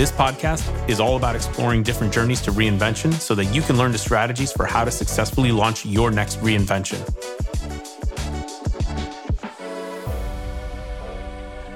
This podcast is all about exploring different journeys to reinvention so that you can learn the strategies for how to successfully launch your next reinvention.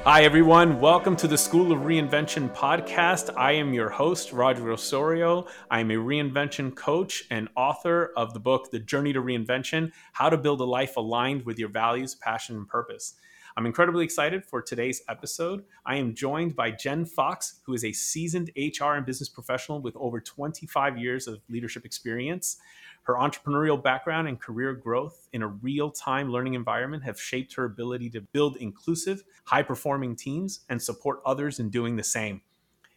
Hi, everyone. Welcome to the School of Reinvention podcast. I am your host, Roger Osorio. I am a reinvention coach and author of the book, The Journey to Reinvention How to Build a Life Aligned with Your Values, Passion, and Purpose. I'm incredibly excited for today's episode. I am joined by Jen Fox, who is a seasoned HR and business professional with over 25 years of leadership experience. Her entrepreneurial background and career growth in a real time learning environment have shaped her ability to build inclusive, high performing teams and support others in doing the same.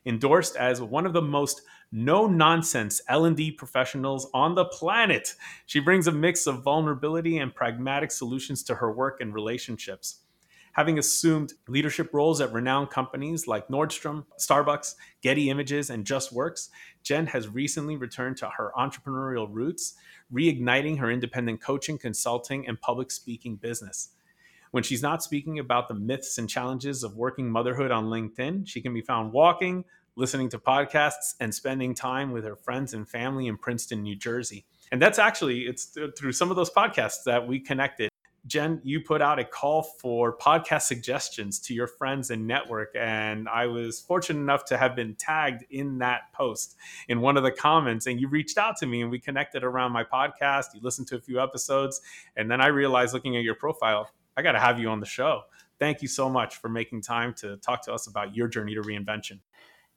Endorsed as one of the most no nonsense L&D professionals on the planet, she brings a mix of vulnerability and pragmatic solutions to her work and relationships having assumed leadership roles at renowned companies like Nordstrom, Starbucks, Getty Images, and Justworks, Jen has recently returned to her entrepreneurial roots, reigniting her independent coaching, consulting, and public speaking business. When she's not speaking about the myths and challenges of working motherhood on LinkedIn, she can be found walking, listening to podcasts, and spending time with her friends and family in Princeton, New Jersey. And that's actually it's through some of those podcasts that we connected Jen, you put out a call for podcast suggestions to your friends and network. And I was fortunate enough to have been tagged in that post in one of the comments. And you reached out to me and we connected around my podcast. You listened to a few episodes. And then I realized looking at your profile, I got to have you on the show. Thank you so much for making time to talk to us about your journey to reinvention.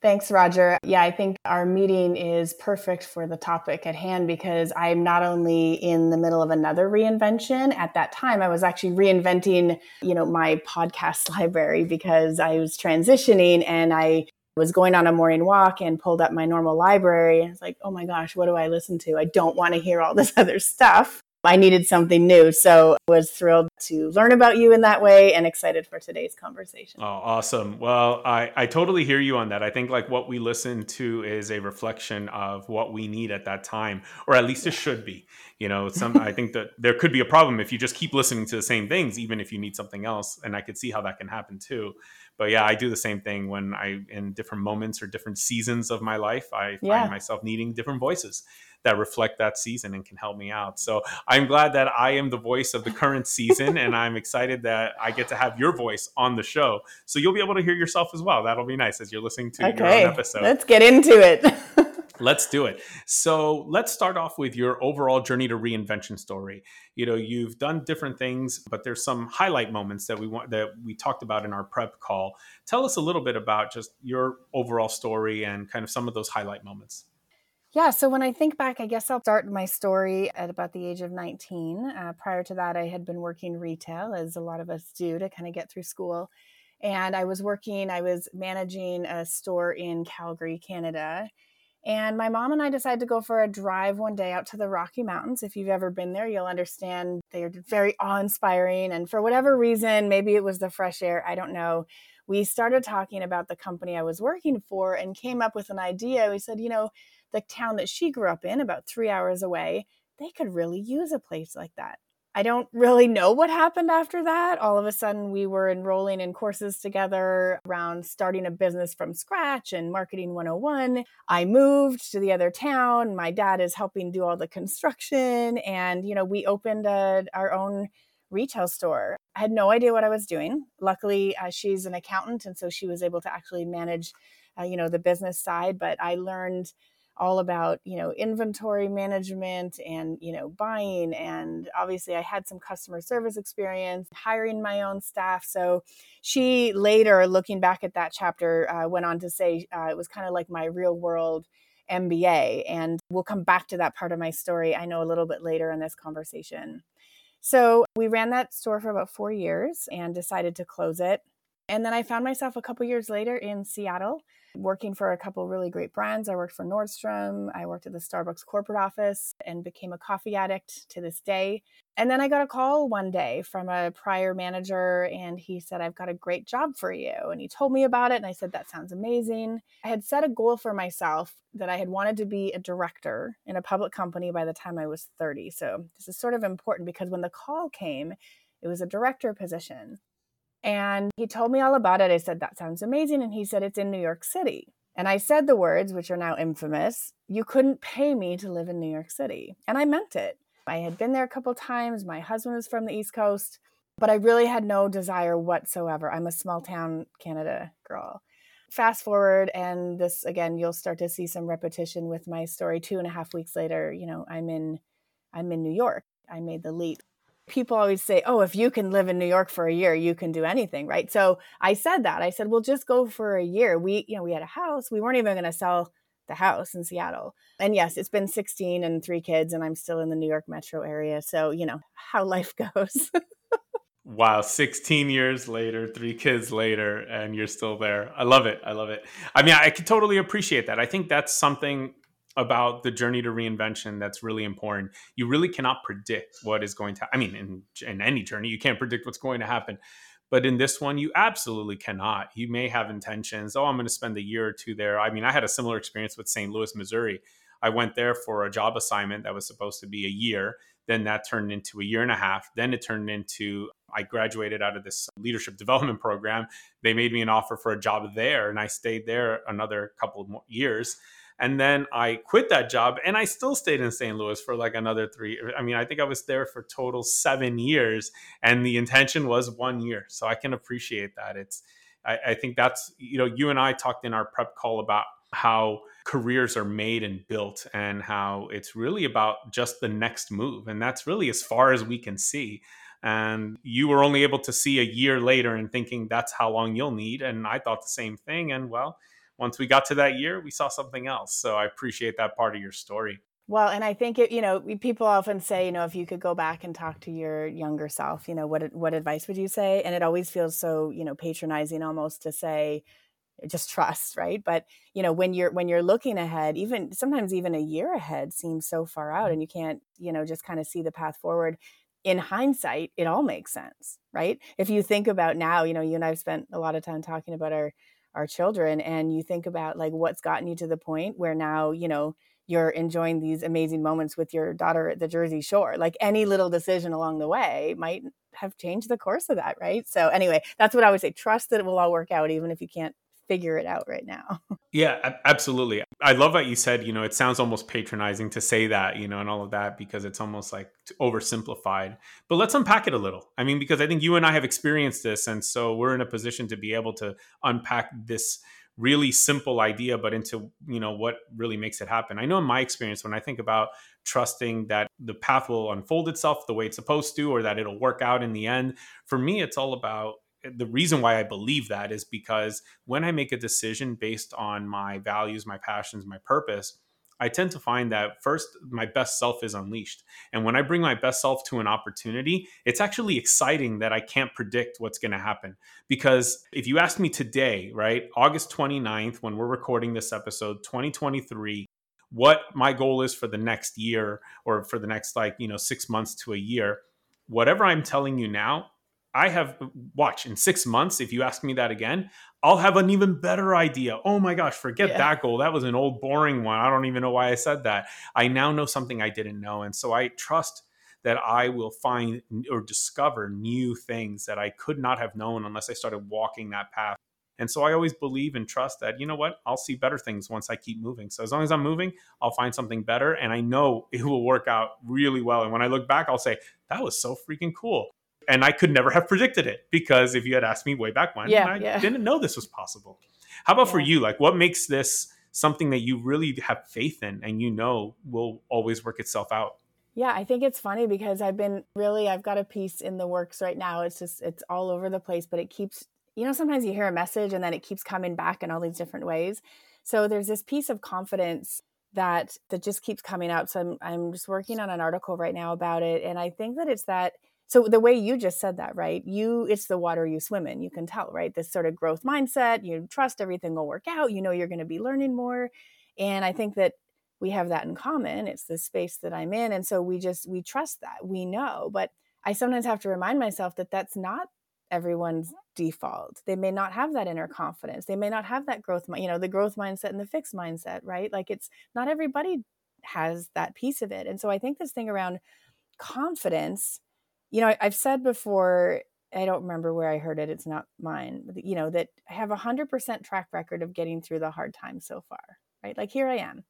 Thanks, Roger. Yeah, I think our meeting is perfect for the topic at hand because I'm not only in the middle of another reinvention. At that time, I was actually reinventing, you know, my podcast library because I was transitioning and I was going on a morning walk and pulled up my normal library. And it's like, oh my gosh, what do I listen to? I don't want to hear all this other stuff. I needed something new. So I was thrilled to learn about you in that way and excited for today's conversation. Oh, awesome. Well, I, I totally hear you on that. I think like what we listen to is a reflection of what we need at that time, or at least it should be. You know, some I think that there could be a problem if you just keep listening to the same things, even if you need something else. And I could see how that can happen too. But yeah, I do the same thing when I in different moments or different seasons of my life, I find myself needing different voices that reflect that season and can help me out. So I'm glad that I am the voice of the current season, and I'm excited that I get to have your voice on the show. So you'll be able to hear yourself as well. That'll be nice as you're listening to okay. your own episode. Let's get into it. let's do it. So let's start off with your overall journey to reinvention story. You know, you've done different things, but there's some highlight moments that we want that we talked about in our prep call. Tell us a little bit about just your overall story and kind of some of those highlight moments. Yeah, so when I think back, I guess I'll start my story at about the age of 19. Uh, prior to that, I had been working retail, as a lot of us do, to kind of get through school. And I was working, I was managing a store in Calgary, Canada. And my mom and I decided to go for a drive one day out to the Rocky Mountains. If you've ever been there, you'll understand they are very awe inspiring. And for whatever reason, maybe it was the fresh air, I don't know. We started talking about the company I was working for and came up with an idea. We said, you know, the town that she grew up in, about three hours away, they could really use a place like that. I don't really know what happened after that. All of a sudden, we were enrolling in courses together around starting a business from scratch and marketing 101. I moved to the other town. My dad is helping do all the construction. And, you know, we opened a, our own retail store. I had no idea what I was doing. Luckily, uh, she's an accountant. And so she was able to actually manage, uh, you know, the business side. But I learned all about you know inventory management and you know buying and obviously i had some customer service experience hiring my own staff so she later looking back at that chapter uh, went on to say uh, it was kind of like my real world mba and we'll come back to that part of my story i know a little bit later in this conversation. So we ran that store for about four years and decided to close it And then I found myself a couple years later in Seattle working for a couple really great brands. I worked for Nordstrom, I worked at the Starbucks corporate office and became a coffee addict to this day. And then I got a call one day from a prior manager and he said, I've got a great job for you. And he told me about it. And I said, That sounds amazing. I had set a goal for myself that I had wanted to be a director in a public company by the time I was 30. So this is sort of important because when the call came, it was a director position. And he told me all about it. I said, That sounds amazing. And he said, It's in New York City. And I said the words, which are now infamous you couldn't pay me to live in New York City. And I meant it. I had been there a couple times. My husband was from the East Coast, but I really had no desire whatsoever. I'm a small town Canada girl. Fast forward, and this again, you'll start to see some repetition with my story. Two and a half weeks later, you know, I'm in, I'm in New York. I made the leap people always say, oh, if you can live in New York for a year, you can do anything, right? So I said that. I said, well, just go for a year. We, you know, we had a house. We weren't even going to sell the house in Seattle. And yes, it's been 16 and three kids, and I'm still in the New York metro area. So, you know, how life goes. wow, 16 years later, three kids later, and you're still there. I love it. I love it. I mean, I can totally appreciate that. I think that's something about the journey to reinvention that's really important. You really cannot predict what is going to I mean in in any journey you can't predict what's going to happen. But in this one you absolutely cannot. You may have intentions, oh I'm going to spend a year or two there. I mean I had a similar experience with St. Louis, Missouri. I went there for a job assignment that was supposed to be a year. Then that turned into a year and a half. Then it turned into I graduated out of this leadership development program. They made me an offer for a job there, and I stayed there another couple of years. And then I quit that job and I still stayed in St. Louis for like another three. I mean, I think I was there for total seven years and the intention was one year. So I can appreciate that. It's, I, I think that's, you know, you and I talked in our prep call about how careers are made and built and how it's really about just the next move. And that's really as far as we can see and you were only able to see a year later and thinking that's how long you'll need and i thought the same thing and well once we got to that year, we saw something else. So I appreciate that part of your story. Well, and I think it, you know, people often say, you know, if you could go back and talk to your younger self, you know, what what advice would you say? And it always feels so, you know, patronizing almost to say just trust, right? But, you know, when you're when you're looking ahead, even sometimes even a year ahead seems so far out mm-hmm. and you can't, you know, just kind of see the path forward. In hindsight, it all makes sense, right? If you think about now, you know, you and I've spent a lot of time talking about our our children and you think about like what's gotten you to the point where now you know you're enjoying these amazing moments with your daughter at the jersey shore like any little decision along the way might have changed the course of that right so anyway that's what i would say trust that it will all work out even if you can't figure it out right now. yeah, absolutely. I love what you said. You know, it sounds almost patronizing to say that, you know, and all of that because it's almost like oversimplified. But let's unpack it a little. I mean, because I think you and I have experienced this. And so we're in a position to be able to unpack this really simple idea but into you know what really makes it happen i know in my experience when i think about trusting that the path will unfold itself the way it's supposed to or that it'll work out in the end for me it's all about the reason why I believe that is because when I make a decision based on my values, my passions, my purpose, I tend to find that first, my best self is unleashed. And when I bring my best self to an opportunity, it's actually exciting that I can't predict what's going to happen. Because if you ask me today, right, August 29th, when we're recording this episode, 2023, what my goal is for the next year or for the next, like, you know, six months to a year, whatever I'm telling you now, I have watch in six months. If you ask me that again, I'll have an even better idea. Oh my gosh, forget yeah. that goal. That was an old boring one. I don't even know why I said that. I now know something I didn't know, and so I trust that I will find or discover new things that I could not have known unless I started walking that path. And so I always believe and trust that, you know what, I'll see better things once I keep moving. So as long as I'm moving, I'll find something better. And I know it will work out really well. And when I look back, I'll say, that was so freaking cool and I could never have predicted it because if you had asked me way back when, yeah, I yeah. didn't know this was possible. How about yeah. for you? Like, what makes this something that you really have faith in and you know will always work itself out? Yeah, I think it's funny because I've been really, I've got a piece in the works right now. It's just, it's all over the place, but it keeps, you know, sometimes you hear a message and then it keeps coming back in all these different ways. So there's this piece of confidence that that just keeps coming up. So I'm I'm just working on an article right now about it, and I think that it's that so the way you just said that right you it's the water you swim in you can tell right? This sort of growth mindset you trust everything will work out you know you're going to be learning more and i think that we have that in common it's the space that i'm in and so we just we trust that we know but i sometimes have to remind myself that that's not everyone's default they may not have that inner confidence they may not have that growth you know the growth mindset and the fixed mindset right? Like it's not everybody has that piece of it and so i think this thing around confidence you know, I've said before, I don't remember where I heard it, it's not mine, you know, that I have a 100% track record of getting through the hard times so far, right? Like here I am.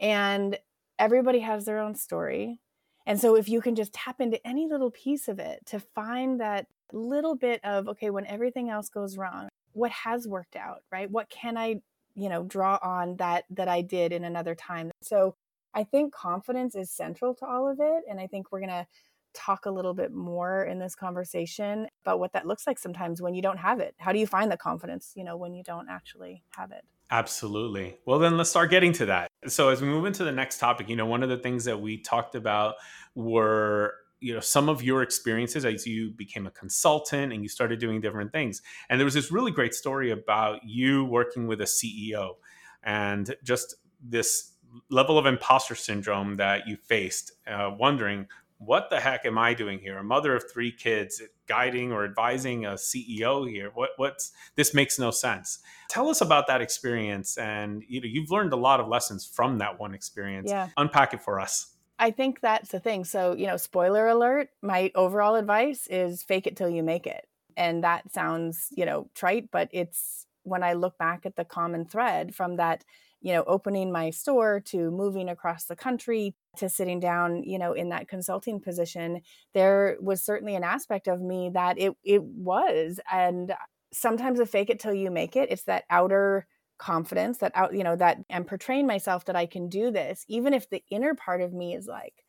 And everybody has their own story. And so if you can just tap into any little piece of it to find that little bit of, okay, when everything else goes wrong, what has worked out, right? What can I, you know, draw on that that I did in another time? So I think confidence is central to all of it. And I think we're to talk a little bit more in this conversation about what that looks like sometimes when you don't have it. How do you find the confidence, you know, when you don't actually have it? Absolutely. Well, then let's start getting to that. So, as we move into the next topic, you know, one of the things that we talked about were you know some of your experiences as you became a consultant and you started doing different things and there was this really great story about you working with a ceo and just this level of imposter syndrome that you faced uh, wondering what the heck am I doing here? A mother of three kids, guiding or advising a CEO here. What what's this makes no sense. Tell us about that experience, and you know you've learned a lot of lessons from that one experience. Yeah. Unpack it for us. I think that's the thing. So you know, spoiler alert. My overall advice is fake it till you make it, and that sounds you know trite, but it's when I look back at the common thread from that you know opening my store to moving across the country to sitting down you know in that consulting position there was certainly an aspect of me that it it was and sometimes a fake it till you make it. It's that outer confidence that out you know that i'm portraying myself that i can do this even if the inner part of me is like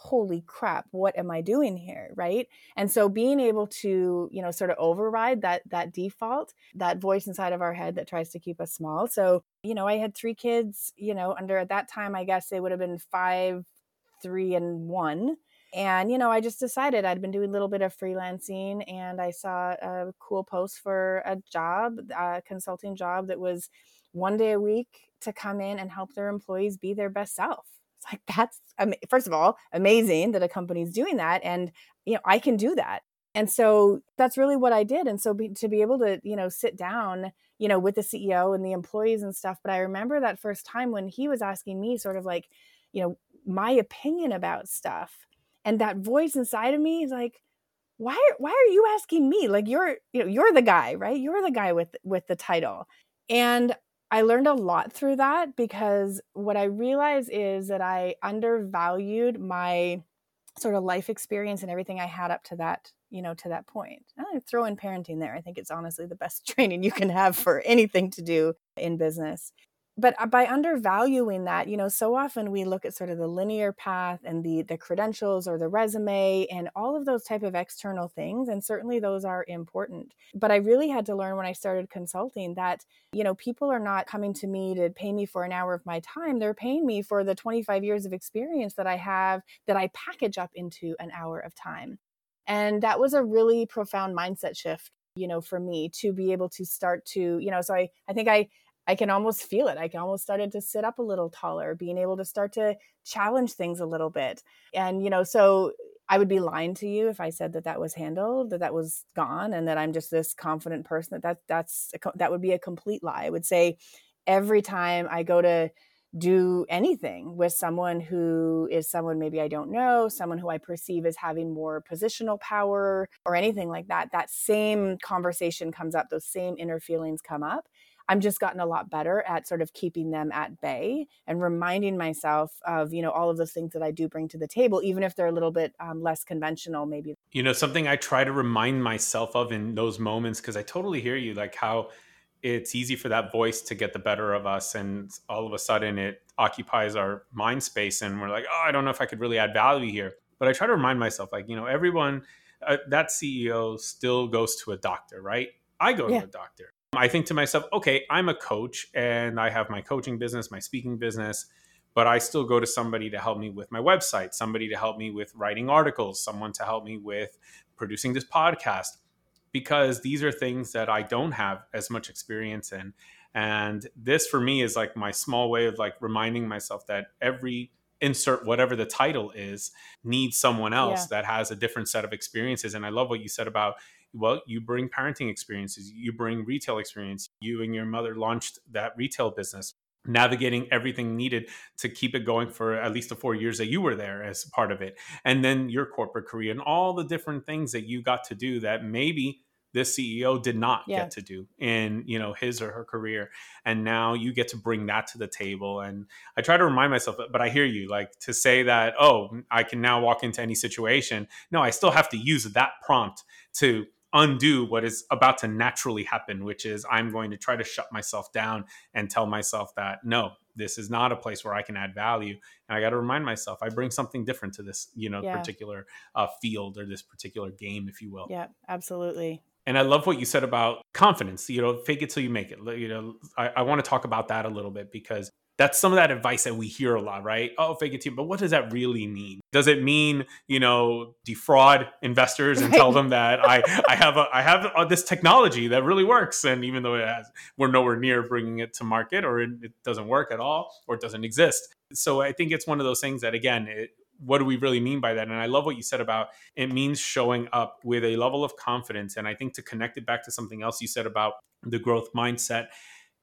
holy crap what am i doing here right? And so being able to you know sort of override that that default that voice inside of our head that tries to keep us small. So you know i had three kids you know under at that time i guess they would have been five three and one. And you know i just decided i'd been doing a little bit of freelancing and i saw a cool post for a job a consulting job that was one day a week to come in and help their employees be their best self it's like that's first of all amazing that a company's doing that, and you know I can do that. And so that's really what I did. And so be, to be able to you know sit down you know with the CEO and the employees and stuff. But I remember that first time when he was asking me sort of like you know my opinion about stuff, and that voice inside of me is like why why are you asking me like you're you know you're the guy right you're the guy with with the title and I learned a lot through that because what I realized is that I undervalued my sort of life experience and everything I had up to that, you know, to that point. I throw in parenting there. I think it's honestly the best training you can have for anything to do in business but uh, by undervaluing that you know so often we look at sort of the linear path and the the credentials or the resume and all of those type of external things and certainly those are important. But i really had to learn when i started consulting that you know people are not coming to me to pay me for an hour of my time. They're paying me for the 25 years of experience that i have that i package up into an hour of time. And that was a really profound mindset shift you know for me to be able to start to you know so i i think i I can almost feel it. I can almost started to sit up a little taller, being able to start to challenge things a little bit. And, you know, so I would be lying to you if I said that that was handled, that that was gone, and that I'm just this confident person. That, that that's that would be a complete lie. I would say every time I go to do anything with someone who is someone maybe I don't know, someone who I perceive as having more positional power or anything like that, that same conversation comes up, those same inner feelings come up. I'm just gotten a lot better at sort of keeping them at bay and reminding myself of, you know, all of those things that I do bring to the table, even if they're a little bit um, less conventional, maybe. You know, something I try to remind myself of in those moments, because I totally hear you, like how it's easy for that voice to get the better of us. And all of a sudden it occupies our mind space. And we're like, oh, I don't know if I could really add value here. But I try to remind myself, like, you know, everyone, uh, that CEO still goes to a doctor, right? I go yeah. to a doctor. I think to myself, okay, I'm a coach and I have my coaching business, my speaking business, but I still go to somebody to help me with my website, somebody to help me with writing articles, someone to help me with producing this podcast because these are things that I don't have as much experience in. And this for me is like my small way of like reminding myself that every insert whatever the title is needs someone else yeah. that has a different set of experiences and i love what you said about well you bring parenting experiences you bring retail experience you and your mother launched that retail business navigating everything needed to keep it going for at least the four years that you were there as part of it. And then your corporate career and all the different things that you got to do that maybe this CEO did not yeah. get to do in you know his or her career. And now you get to bring that to the table. And I try to remind myself but I hear you like to say that oh I can now walk into any situation. No I still have to use that prompt to undo what is about to naturally happen which is I'm going to try to shut myself down and tell myself that no this is not a place where I can add value and I got to remind myself I bring something different to this you know yeah. particular uh, field or this particular game if you will yeah absolutely and I love what you said about confidence. You know, fake it till you make it. You know, I, I want to talk about that a little bit because that's some of that advice that we hear a lot, right? Oh, fake it till. But what does that really mean? Does it mean you know defraud investors and right. tell them that I I have a I have a, this technology that really works, and even though it has, we're nowhere near bringing it to market, or it, it doesn't work at all, or it doesn't exist. So I think it's one of those things that again, it, what do we really mean by that? And I love what you said about it means showing up with a level of confidence. And I think to connect it back to something else you said about the growth mindset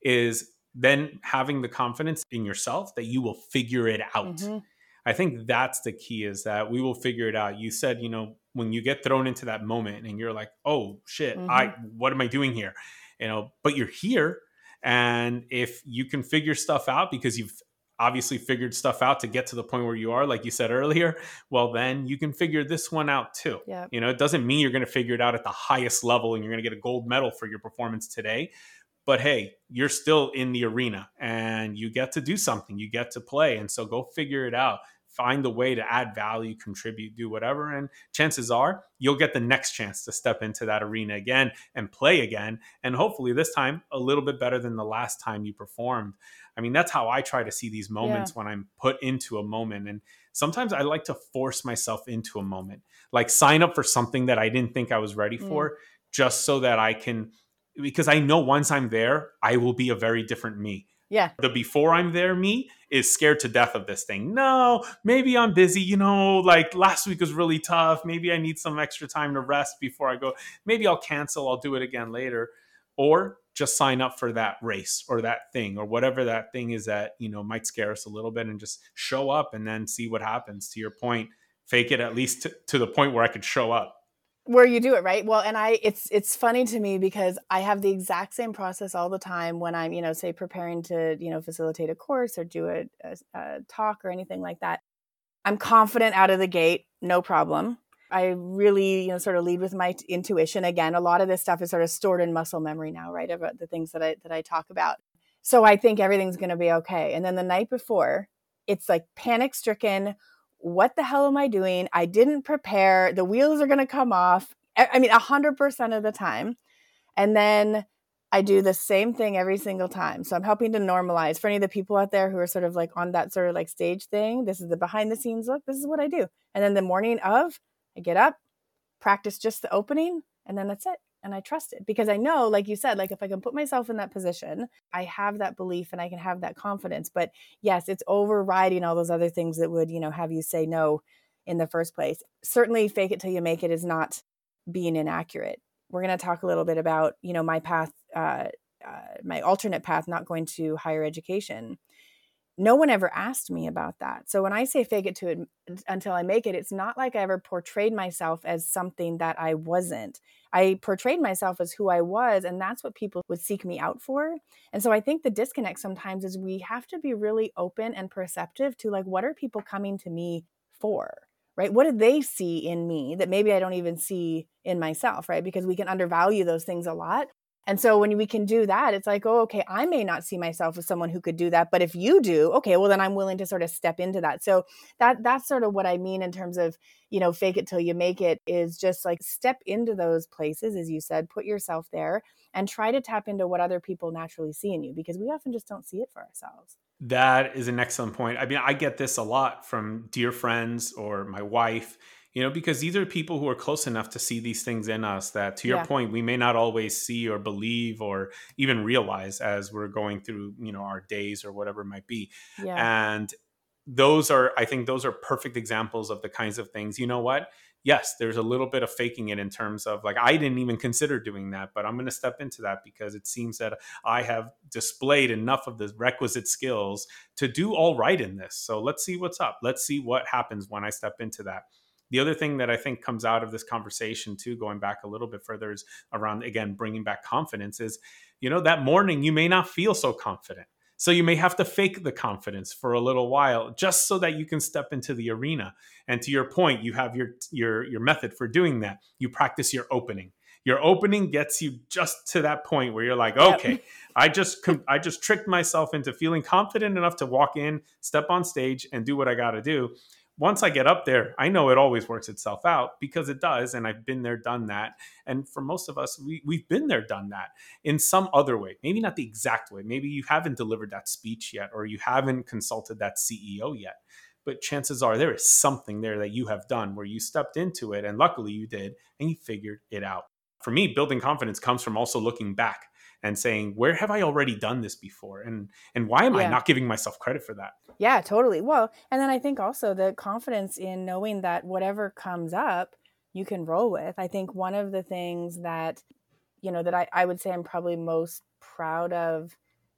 is then having the confidence in yourself that you will figure it out. Mm-hmm. I think that's the key is that we will figure it out. You said, you know, when you get thrown into that moment and you're like, "Oh shit, mm-hmm. I what am I doing here?" You know, but you're here and if you can figure stuff out because you've obviously figured stuff out to get to the point where you are like you said earlier well then you can figure this one out too yeah. you know it doesn't mean you're going to figure it out at the highest level and you're going to get a gold medal for your performance today but hey you're still in the arena and you get to do something you get to play and so go figure it out find a way to add value contribute do whatever and chances are you'll get the next chance to step into that arena again and play again and hopefully this time a little bit better than the last time you performed I mean, that's how I try to see these moments yeah. when I'm put into a moment. And sometimes I like to force myself into a moment, like sign up for something that I didn't think I was ready mm. for, just so that I can, because I know once I'm there, I will be a very different me. Yeah. The before I'm there me is scared to death of this thing. No, maybe I'm busy. You know, like last week was really tough. Maybe I need some extra time to rest before I go. Maybe I'll cancel. I'll do it again later. Or just sign up for that race or that thing or whatever that thing is that you know might scare us a little bit and just show up and then see what happens to your point fake it at least to, to the point where i could show up where you do it right well and i it's it's funny to me because i have the exact same process all the time when i'm you know say preparing to you know facilitate a course or do a, a, a talk or anything like that i'm confident out of the gate no problem I really, you know, sort of lead with my t- intuition. Again, a lot of this stuff is sort of stored in muscle memory now, right? About uh, the things that I that I talk about. So I think everything's going to be okay. And then the night before, it's like panic stricken. What the hell am I doing? I didn't prepare. The wheels are going to come off. I mean, a hundred percent of the time. And then I do the same thing every single time. So I'm helping to normalize for any of the people out there who are sort of like on that sort of like stage thing. This is the behind the scenes look. This is what I do. And then the morning of, I get up, practice just the opening, and then that's it. And I trust it because I know, like you said, like if I can put myself in that position, I have that belief and I can have that confidence. But yes, it's overriding all those other things that would, you know, have you say no in the first place. Certainly, fake it till you make it is not being inaccurate. We're going to talk a little bit about, you know, my path, uh, uh, my alternate path, not going to higher education no one ever asked me about that. So when I say fake it to it until I make it, it's not like I ever portrayed myself as something that I wasn't. I portrayed myself as who I was, and that's what people would seek me out for. And so I think the disconnect sometimes is we have to be really open and perceptive to like, what are people coming to me for? Right? What do they see in me that maybe I don't even see in myself, right? Because we can undervalue those things a lot. And so when we can do that, it's like, oh, okay, I may not see myself as someone who could do that, but if you do, okay, well then I'm willing to sort of step into that. So that that's sort of what I mean in terms of, you know, fake it till you make it is just like step into those places as you said, put yourself there and try to tap into what other people naturally see in you because we often just don't see it for ourselves. That is an excellent point. I mean, I get this a lot from dear friends or my wife, you know, because these are people who are close enough to see these things in us that, to your Yeah. point, we may not always see or believe or even realize as we're going through, you know, our days or whatever it might be. Yeah. And those are, I think, those are perfect examples of the kinds of things, you know what? Yes, there's a little bit of faking it in terms of like, I didn't even consider doing that, but I'm going to step into that because it seems that I have displayed enough of the requisite skills to do all right in this. So let's see what's up. Let's see what happens when I step into that. The other thing that I think comes out of this conversation, too, going back a little bit further, is around, again, bringing back confidence is, you know, that morning you may not feel so confident. So you may have to fake the confidence for a little while just so that you can step into the arena. And to your point, you have your your your method for doing that. You practice your opening. Your opening gets you just to that point where you're like, Yep. okay, I just com- I just tricked myself into feeling confident enough to walk in, step on stage, and do what I got to do. Once I get up there, I know it always works itself out because it does, and I've been there, done that. And for most of us, we we've been there, done that in some other way. Maybe not the exact way. Maybe you haven't delivered that speech yet, or you haven't consulted that CEO yet. But chances are there is something there that you have done where you stepped into it, and luckily you did, and you figured it out. For me, building confidence comes from also looking back and saying, where have I already done this before? And and why am I not giving myself credit for that? Yeah, totally. Well, and then I think also the confidence in knowing that whatever comes up, you can roll with. I think one of the things that, you know, that I, I would say I'm probably most proud of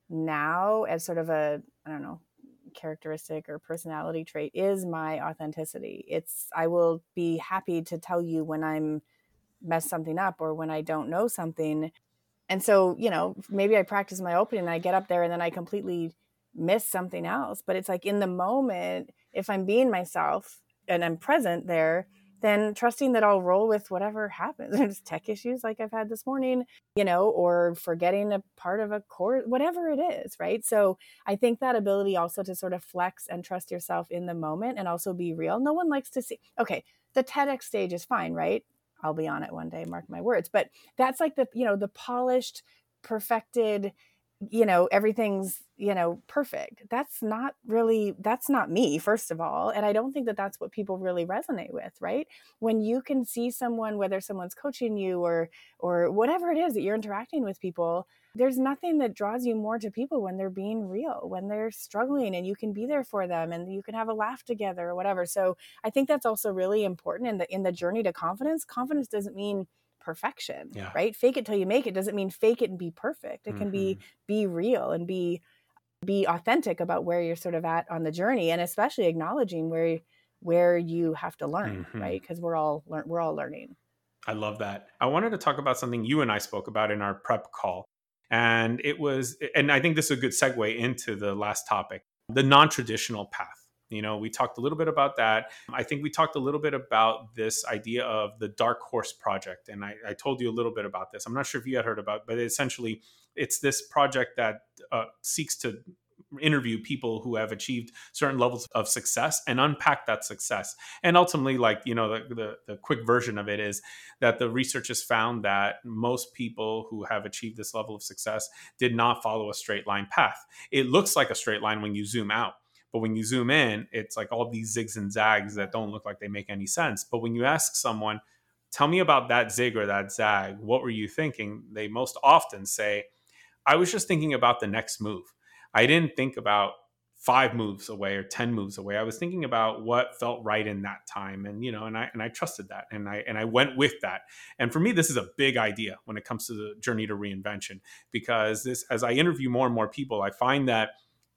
now as sort of a, I don't know, characteristic or personality trait is my authenticity. It's, I will be happy to tell you when I'm messed something up or when I don't know something. And so, you know, maybe I practice my opening and I get up there and then I completely miss something else. But it's like in the moment, if I'm being myself and I'm present there, then trusting that I'll roll with whatever happens. There's tech issues like I've had this morning, you know, or forgetting a part of a course, whatever it is, right? So I think that ability also to sort of flex and trust yourself in the moment and also be real. No one likes to see, okay, the TEDx stage is fine, right? I'll be on it one day, mark my words. But that's like the, you know, the polished, perfected, you know, everything's, you know, perfect. That's not really, that's not me, first of all. And I don't think that that's what people really resonate with, right? When you can see someone, whether someone's coaching you or, or whatever it is that you're interacting with people, there's nothing that draws you more to people when they're being real, when they're struggling and you can be there for them and you can have a laugh together or whatever. So I think that's also really important in the in the journey to confidence. Confidence doesn't mean perfection, Yeah. right? Fake it till you make it doesn't mean fake it and be perfect. It can be Mhm. be real and be be authentic about where you're sort of at on the journey and especially acknowledging where where you have to learn, Mhm. right? Because we're all learn we're all learning. I love that. I wanted to talk about something you and I spoke about in our prep call. And it was, and I think this is a good segue into the last topic the non traditional path. You know, we talked a little bit about that. I think we talked a little bit about this idea of the Dark Horse Project. And I, I told you a little bit about this. I'm not sure if you had heard about it, but essentially, it's this project that uh, seeks to interview people who have achieved certain levels of success and unpack that success and ultimately like you know the, the, the quick version of it is that the research has found that most people who have achieved this level of success did not follow a straight line path it looks like a straight line when you zoom out but when you zoom in it's like all these zigs and zags that don't look like they make any sense but when you ask someone tell me about that zig or that zag what were you thinking they most often say i was just thinking about the next move I didn't think about five moves away or 10 moves away. I was thinking about what felt right in that time. And, you know, and I, and I trusted that and I, and I went with that. And for me, this is a big idea when it comes to the journey to reinvention, because this, as I interview more and more people, I find that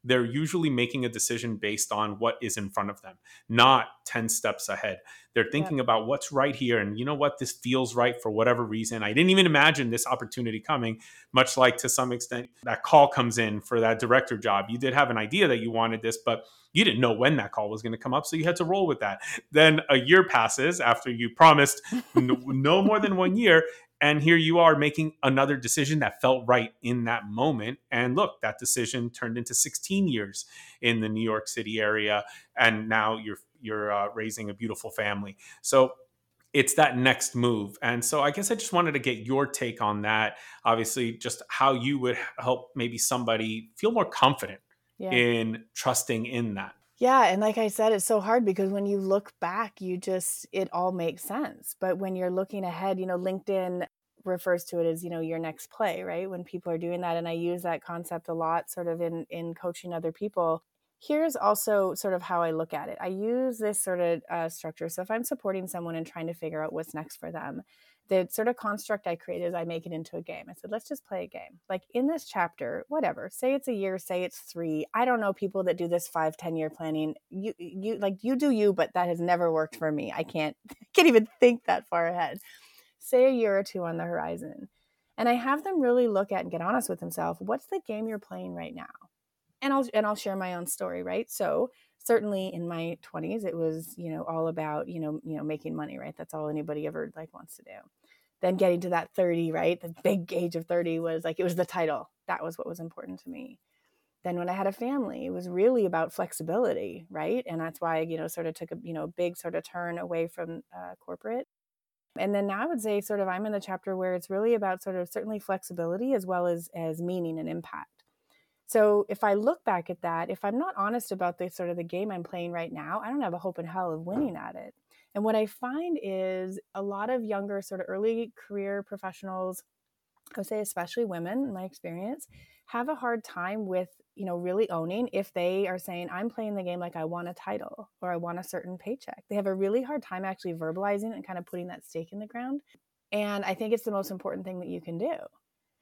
they're usually making a decision based on what is in front of them, not 10 steps ahead. They're thinking yeah. about what's right here. And you know what? This feels right for whatever reason. I didn't even imagine this opportunity coming, much like to some extent that call comes in for that director job. You did have an idea that you wanted this, but you didn't know when that call was going to come up. So you had to roll with that. Then a year passes after you promised no, no more than one year. And here you are making another decision that felt right in that moment. And look, that decision turned into 16 years in the New York City area. And now you're you're uh, raising a beautiful family. So it's that next move. And so I guess I just wanted to get your take on that. Obviously, just how you would help maybe somebody feel more confident yeah. in trusting in that. Yeah, and like I said, it's so hard because when you look back, you just it all makes sense. But when you're looking ahead, you know, LinkedIn refers to it as, you know, your next play, right? When people are doing that and I use that concept a lot sort of in in coaching other people. Here's also sort of how I look at it. I use this sort of uh, structure. So if I'm supporting someone and trying to figure out what's next for them, the sort of construct I created is I make it into a game. I said, let's just play a game. Like in this chapter, whatever, say it's a year, say it's three. I don't know people that do this five, 10 year planning. You, you like you do you, but that has never worked for me. I can't, can't even think that far ahead. Say a year or two on the horizon. And I have them really look at and get honest with themselves. What's the game you're playing right now? And I'll, and I'll share my own story, right? So certainly in my 20s it was you know all about you know you know making money right that's all anybody ever like wants to do then getting to that 30 right? The big age of 30 was like it was the title. That was what was important to me. Then when i had a family it was really about flexibility right? And that's why I, you know sort of took a you know big sort of turn away from uh, corporate. And then now i would say sort of i'm in the chapter where it's really about sort of certainly flexibility as well as as meaning and impact. So if I look back at that, if I'm not honest about the sort of the game I'm playing right now, I don't have a hope in hell of winning at it. And what I find is a lot of younger, sort of early career professionals, I would say especially women, in my experience, have a hard time with, you know, really owning if they are saying, I'm playing the game like I want a title or I want a certain paycheck. They have a really hard time actually verbalizing and kind of putting that stake in the ground. And I think it's the most important thing that you can do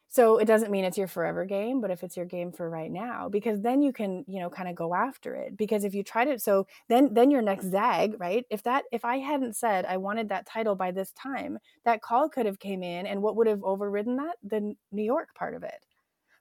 so it doesn't mean it's your forever game but if it's your game for right now because then you can you know kind of go after it because if you tried it so then then your next zag right? If that if i hadn't said i wanted that title by this time that call could have came in and what would have overridden that? The new york part of it.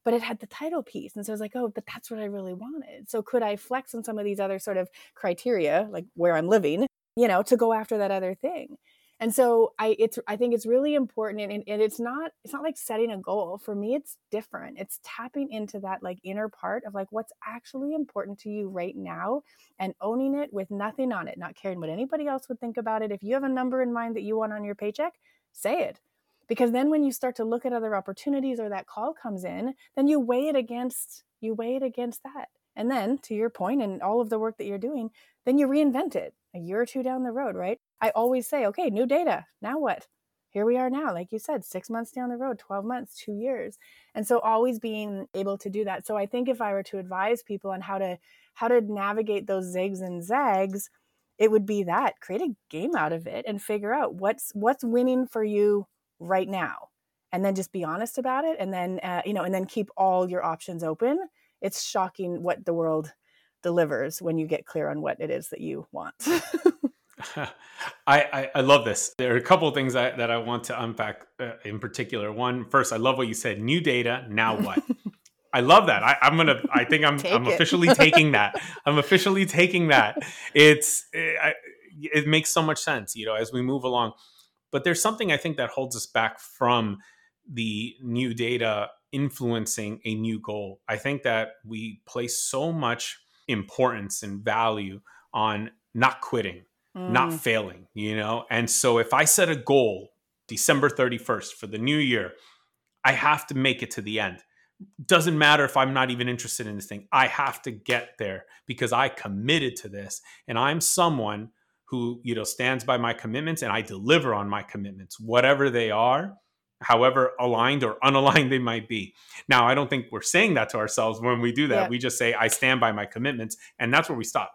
But it had the title piece and so i was like oh but that's what i really wanted. So could i flex on some of these other sort of criteria like where i'm living you know to go after that other thing and so i it's i think it's really important and, and it's not it's not like setting a goal. For me it's different. It's tapping into that like inner part of like what's actually important to you right now and owning it with nothing on it not caring what anybody else would think about it. If you have a number in mind that you want on your paycheck say it. Because then when you start to look at other opportunities or that call comes in then you weigh it against you weigh it against that. And then to your point and all of the work that you're doing then you reinvent it a year or two down the road right I always say, okay, new data. Now what? Here we are now, like you said, six months down the road, 12 months, two years. And so always being able to do that. So I think if I were to advise people on how to how to navigate those zigs and zags, it would be that create a game out of it and figure out what's what's winning for you right now and then just be honest about it and then uh, you know and then keep all your options open it's shocking what the world delivers when you get clear on what it is that you want I, I, I, love this. There are a couple of things that, that I want to unpack uh, in particular. One, first, I love what you said. New data. Now what? I love that. I, am gonna. I think I'm. I'm officially taking that. I'm officially taking that. It's. It, I, it makes so much sense, you know, as we move along. But there's something I think that holds us back from the new data influencing a new goal. I think that we place so much importance and value on not quitting mm. not failing, you know? And so if I set a goal December 31st for the new year, I have to make it to the end. Doesn't matter if I'm not even interested in this thing. I have to get there because I committed to this and I'm someone who, you know, stands by my commitments and I deliver on my commitments, whatever they are however aligned or unaligned they might be. Now, I don't think we're saying that to ourselves when we do that. Yeah. We just say, I stand by my commitments, and that's where we stop.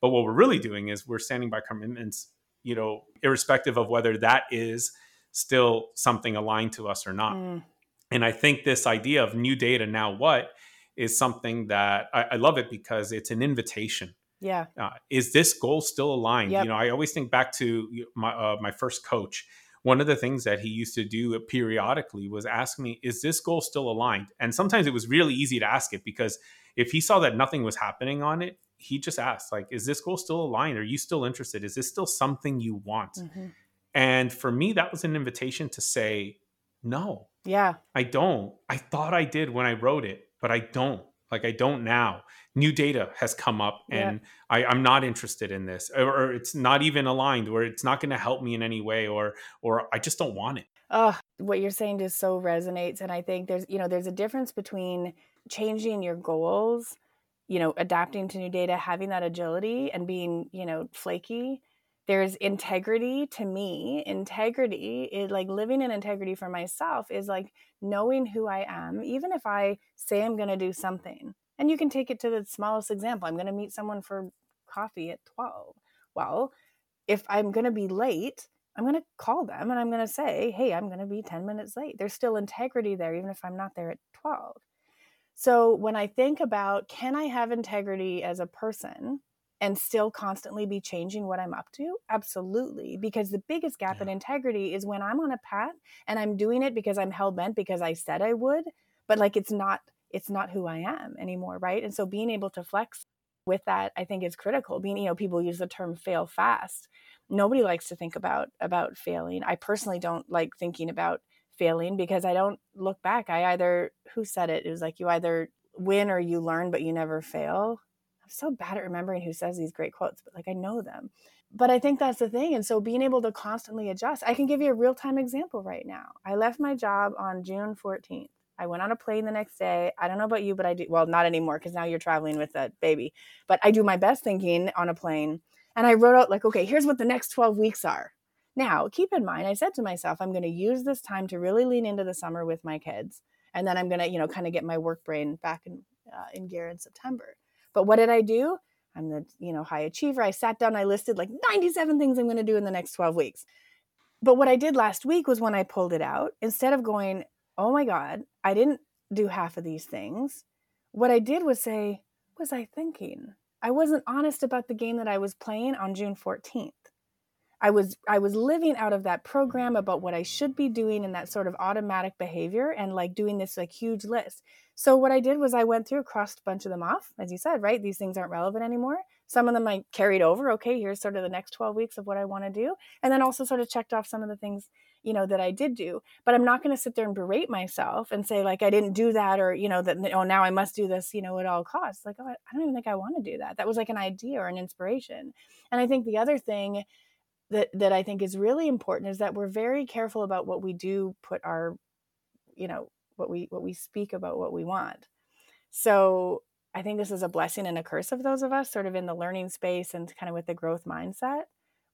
But what we're really doing is we're standing by commitments, you know, irrespective of whether that is still something aligned to us or not. Mm. And I think this idea of new data, now what, is something that I, I love it because it's an invitation. Yeah. Uh, is this goal still aligned? Yep. You know, I always think back to my uh, my first coach one of the things that he used to do periodically was ask me, is this goal still aligned? And sometimes it was really easy to ask it because if he saw that nothing was happening on it, he just asked, like, is this goal still aligned? Are you still interested? Is this still something you want? Mm-hmm. And for me, that was an invitation to say, no. Yeah. I don't. I thought I did when I wrote it, but I don't. Like I don't now. New data has come up and yeah. I, I'm not interested in this. Or, or it's not even aligned, or it's not going to help me in any way, or or I just don't want it. Oh, what you're saying just so resonates. And I think there's, you know, there's a difference between changing your goals you know, adapting to new data, having that agility and being, you know, flaky. There's integrity to me. Integrity is like living in integrity for myself is like knowing who I am, even if I say I'm going to do something. And you can take it to the smallest example. I'm going to meet someone for coffee at 12. Well, if I'm going to be late, I'm going to call them and I'm going to say, hey, I'm going to be 10 minutes late. There's still integrity there, even if I'm not there at 12. So when I think about can I have integrity as a person and still constantly be changing what I'm up to? Absolutely. Because the biggest gap yeah. in integrity is when I'm on a path and I'm doing it because I'm hell bent because I said I would, but like it's not it's not who I am anymore, right? And so being able to flex with that I think is critical. Being, you know, people use the term fail fast. Nobody likes to think about about failing. I personally don't like thinking about failing because I don't look back. I either, who said it? It was like you either win or you learn, but you never fail. I'm so bad at remembering who says these great quotes, but like I know them. But I think that's the thing. And so being able to constantly adjust, I can give you a real time example right now. I left my job on June 14th. I went on a plane the next day. I don't know about you, but I do. Well, not anymore because now you're traveling with a baby. But I do my best thinking on a plane. And I wrote out, like, okay, here's what the next 12 weeks are. Now, keep in mind, I said to myself, I'm going to use this time to really lean into the summer with my kids. And then I'm going to, you know, kind of get my work brain back in, uh, in gear in September. But what did I do? I'm the, you know, high achiever. I sat down, I listed like 97 things I'm going to do in the next 12 weeks. But what I did last week was when I pulled it out, instead of going, oh my God, I didn't do half of these things, what I did was say, was I thinking? I wasn't honest about the game that I was playing on June 14th. I was I was living out of that program about what I should be doing and that sort of automatic behavior and like doing this like huge list. So what I did was I went through, crossed a bunch of them off, as you said, right? These things aren't relevant anymore. Some of them I carried over. Okay, here's sort of the next 12 weeks of what I want to do. And then also sort of checked off some of the things, you know, that I did do. But I'm not going to sit there and berate myself and say like I didn't do that or, you know, that oh now I must do this, you know, at all costs. Like, oh, I don't even think I want to do that. That was like an idea or an inspiration. And I think the other thing that that I think is really important is that we're very careful about what we do put our you know what we what we speak about what we want. So I think this is a blessing and a curse of those of us sort of in the learning space and kind of with the growth mindset.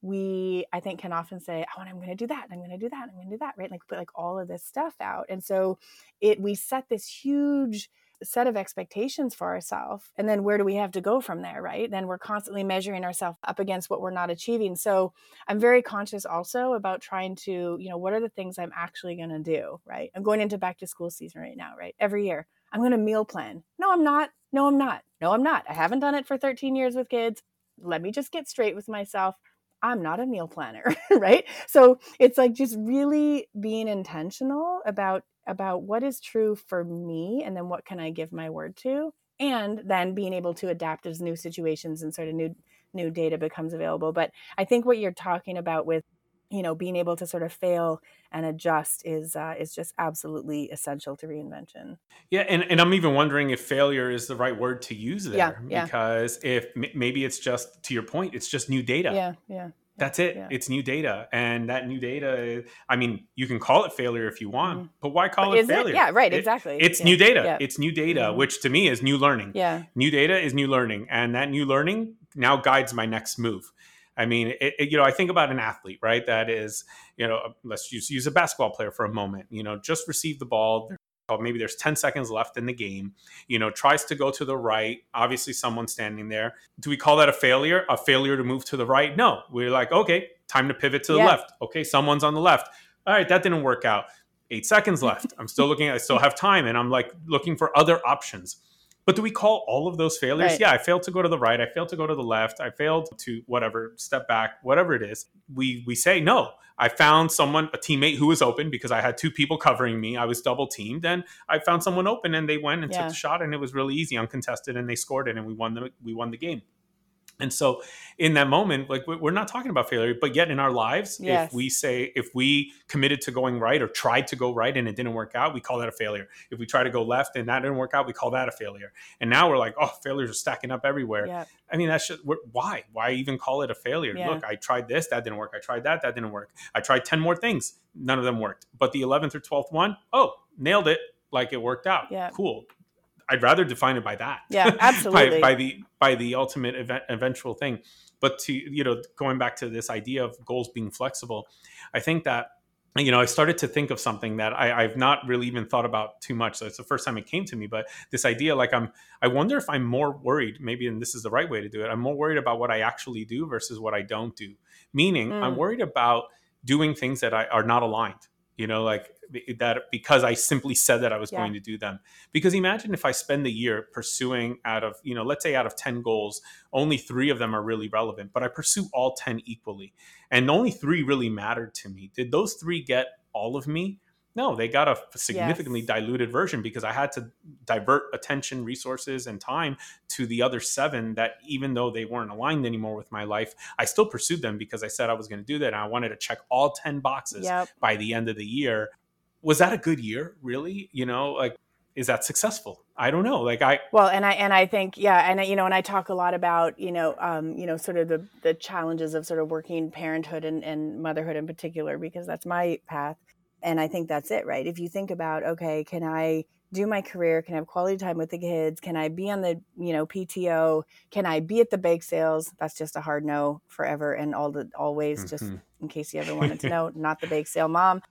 We I think can often say, "Oh, and I'm going to do that. I'm going to do that. I'm going to do that." Right? Like put like all of this stuff out. And so it we set this huge set of expectations for ourselves and then where do we have to go from there right? Then we're constantly measuring ourselves up against what we're not achieving. So i'm very conscious also about trying to you know what are the things i'm actually going to do right? I'm going into back to school season right now right? Every year i'm going to meal plan. No i'm not. No i'm not. No i'm not. I haven't done it for 13 years with kids. Let me just get straight with myself. I'm not a meal planner, right? So it's like just really being intentional about about what is true for me and then what can I give my word to and then being able to adapt as new situations and sort of new new data becomes available. But I think what you're talking about with you know being able to sort of fail and adjust is uh, is just absolutely essential to reinvention. Yeah and, and i'm even wondering if failure is the right word to use there yeah, yeah. because if maybe it's just to your point it's just new data. Yeah yeah that's it. Yeah. It's new data. And that new data, I mean, you can call it failure if you want, mm-hmm. but why call but it failure? It? Yeah, right, exactly. It, it's yeah. new data. Yeah. It's new data, mm-hmm. which to me is new learning. Yeah. New data is new learning. And that new learning now guides my next move. I mean, it, you know, I think about an athlete, right? That is, you know, let's just use a basketball player for a moment. You know, just receive the ball, maybe there's 10 seconds left in the game you know tries to go to the right. Obviously someone's standing there. Do we call that a failure? A failure to move to the right? No. We're like okay time to pivot to the yeah. left. Okay someone's on the left. All right that didn't work out. Eight seconds left. I'm still looking i still have time and i'm like looking for other options but do we call all of those failures? Right. Yeah, I failed to go to the right. I failed to go to the left. I failed to whatever, step back, whatever it is. We we say no. I found someone, a teammate who was open because I had two people covering me. I was double teamed, and I found someone open, and they went and yeah. took the shot, and it was really easy, uncontested, and they scored it, and we won the we won the game. And so in that moment, like we're not talking about failure, but yet in our lives, yes. if we say, if we committed to going right or tried to go right and it didn't work out, we call that a failure. If we try to go left and that didn't work out, we call that a failure. And now we're like, oh, failures are stacking up everywhere. Yeah. I mean, that's just, why? Why even call it a failure? Yeah. Look, I tried this, that didn't work. I tried that, that didn't work. I tried 10 more things, none of them worked. But the 11th or 12th one, oh, nailed it. Like it worked out. Yeah. Cool I'd rather define it by that. Yeah, absolutely. by, by, the by the ultimate event, eventual thing. But to you know, going back to this idea of goals being flexible, I think that you know, I started to think of something that I, have not really even thought about too much. So it's the first time it came to me. But this idea, like I'm, I wonder if I'm more worried. Maybe, and this is the right way to do it. I'm more worried about what I actually do versus what I don't do. Meaning, mm. I'm worried about doing things that I, are not aligned you know like that because i simply said that i was yeah. going to do them. Because imagine if i spend the year pursuing out of you know let's say out of 10 goals only three of them are really relevant but i pursue all 10 equally. And only three really mattered to me. Did those three get all of me no, they got a significantly yes. diluted version because I had to divert attention, resources, and time to the other seven that even though they weren't aligned anymore with my life, I still pursued them because I said I was going to do that. And I wanted to check all 10 boxes yep. by the end of the year. Was that a good year, really? You know, like, is that successful? I don't know. Like I well, and I and I think yeah, and you know, and I talk a lot about you know, um, you know, sort of the the challenges of sort of working parenthood and, and motherhood in particular because that's my path and I think that's it, right? If you think about, okay, can I do my career? Can I have quality time with the kids? Can I be on the, you know, PTO? Can I be at the bake sales? That's just a hard no forever and all the always, mm-hmm. just in case you ever wanted to know, not the bake sale mom.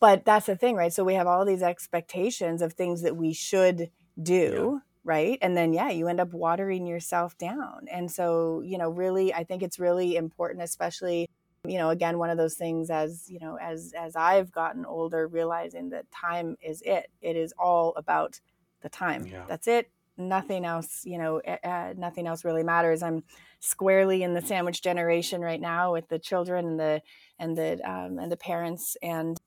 But that's the thing, right? So we have all these expectations of things that we should do. Yeah. Right. And then, yeah, you end up watering yourself down. And so, you know, really, I think it's really important, especially you know again one of those things as you know as as i've gotten older realizing that time is it. It is all about the time. Yeah. that's it. Nothing else you know uh, nothing else really matters. I'm squarely in the sandwich generation right now with the children and the and the um, and the parents and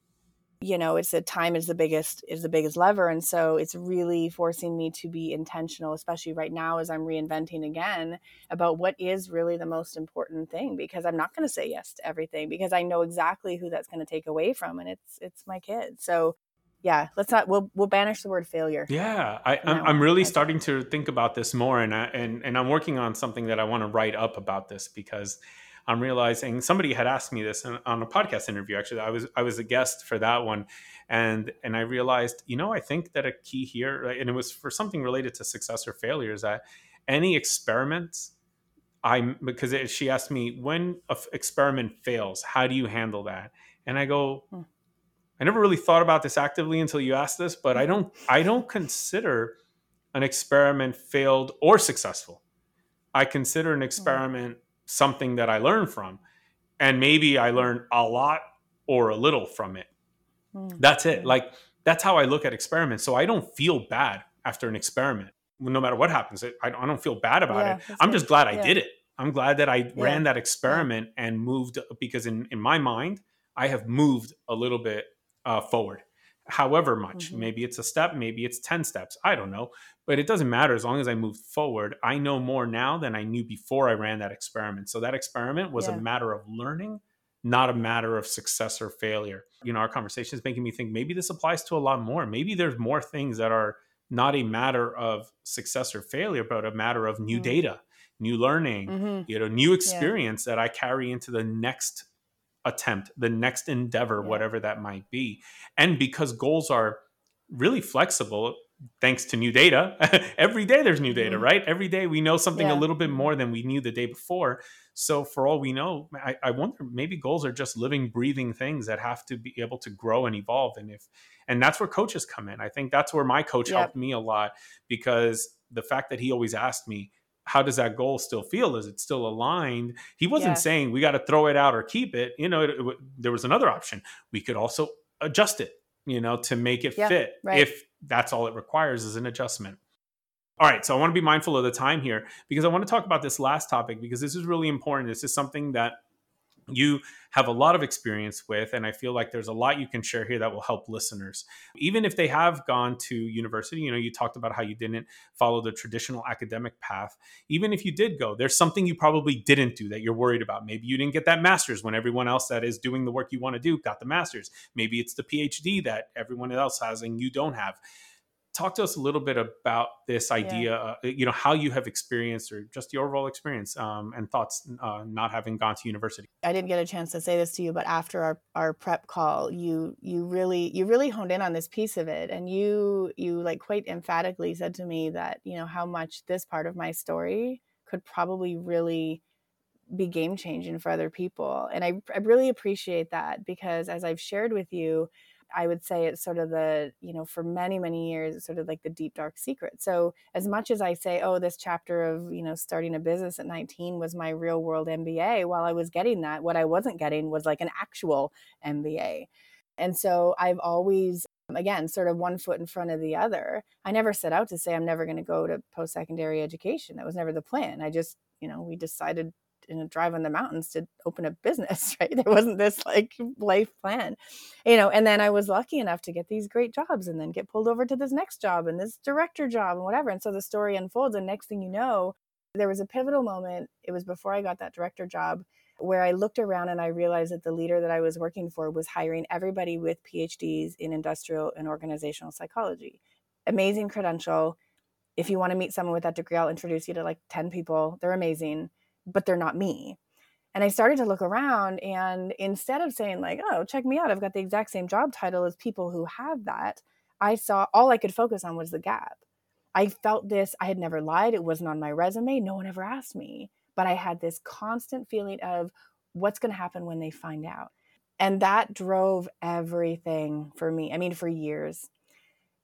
you know it's that time is the biggest is the biggest lever and so it's really forcing me to be intentional especially right now as i'm reinventing again about what is really the most important thing because i'm not going to say yes to everything because i know exactly who that's going to take away from and it's it's my kids. So yeah let's not we'll we'll banish the word failure yeah i i'm, I'm really starting to think about this more and I, and and i'm working on something that i want to write up about this because I'm realizing somebody had asked me this on a podcast interview. Actually, I was I was a guest for that one, and and I realized, you know, I think that a key here, and it was for something related to success or failure, is that any experiments. I'm because it, she asked me when an experiment fails, how do you handle that? And I go, hmm. I never really thought about this actively until you asked this, but I don't I don't consider an experiment failed or successful. I consider an hmm. experiment something that I learn from. And maybe I learn a lot or a little from it. Mm-hmm. That's it. Like, that's how I look at experiments. So I don't feel bad after an experiment. No matter what happens, I, don't feel bad about yeah, it. I'm good. just glad I yeah. did it. I'm glad that I yeah. ran that experiment and moved because in, in my mind, I have moved a little bit uh, forward however much. Mm-hmm. Maybe it's a step, maybe it's 10 steps. I don't know. But it doesn't matter as long as I move forward. I know more now than I knew before I ran that experiment. So that experiment was yeah. a matter of learning, not a matter of success or failure. You know, our conversation is making me think maybe this applies to a lot more. Maybe there's more things that are not a matter of success or failure, but a matter of new mm-hmm. data, new learning, mm-hmm. you know, new experience yeah. that I carry into the next attempt, the next endeavor, yeah. whatever that might be. And because goals are really flexible, thanks to new data, every day there's new data, mm-hmm. right? Every day we know something yeah. a little bit more than we knew the day before. So, for all we know, I, I, wonder maybe goals are just living, breathing things that have to be able to grow and evolve. And if, and that's where coaches come in. I think that's where my coach yep. helped me a lot because the fact that he always asked me, how does that goal still feel? Is it still aligned? He wasn't yes. saying we got to throw it out or keep it. You know, it, it, there was another option. We could also adjust it, you know, to make it yeah, fit right. if that's all it requires is an adjustment. All right, so I want to be mindful of the time here because I want to talk about this last topic because this is really important. This is something that you have a lot of experience with and i feel like there's a lot you can share here that will help listeners. Even if they have gone to university you know you talked about how you didn't follow the traditional academic path. Even if you did go there's something you probably didn't do that you're worried about. Maybe you didn't get that master's when everyone else that is doing the work you want to do got the master's. Maybe it's the phd that everyone else has and you don't have talk to us a little bit about this idea yeah. uh, you know how you have experienced or just your overall experience um, and thoughts uh, not having gone to university i didn't get a chance to say this to you but after our, our prep call you you really you really honed in on this piece of it and you you like quite emphatically said to me that you know how much this part of my story could probably really be game changing for other people and I, I really appreciate that because as i've shared with you I would say it's sort of the, you know, for many, many years, sort of like the deep, dark secret. So, as much as I say, oh, this chapter of, you know, starting a business at 19 was my real world MBA, while I was getting that, what I wasn't getting was like an actual MBA. And so, I've always, again, sort of one foot in front of the other. I never set out to say I'm never going to go to post secondary education. That was never the plan. I just, you know, we decided in a drive on the mountains to open a business, right? There wasn't this like life plan, you know. And then I was lucky enough to get these great jobs and then get pulled over to this next job and this director job and whatever. And so the story unfolds. And next thing you know, there was a pivotal moment. It was before I got that director job where I looked around and I realized that the leader that I was working for was hiring everybody with PhDs in industrial and organizational psychology. Amazing credential. If you want to meet someone with that degree, I'll introduce you to like 10 people. They're amazing but they're not me. And I started to look around and instead of saying like, "Oh, check me out. I've got the exact same job title as people who have that." I saw all I could focus on was the gap. I felt this, I had never lied. It wasn't on my resume. No one ever asked me. But I had this constant feeling of what's going to happen when they find out. And that drove everything for me. I mean, for years.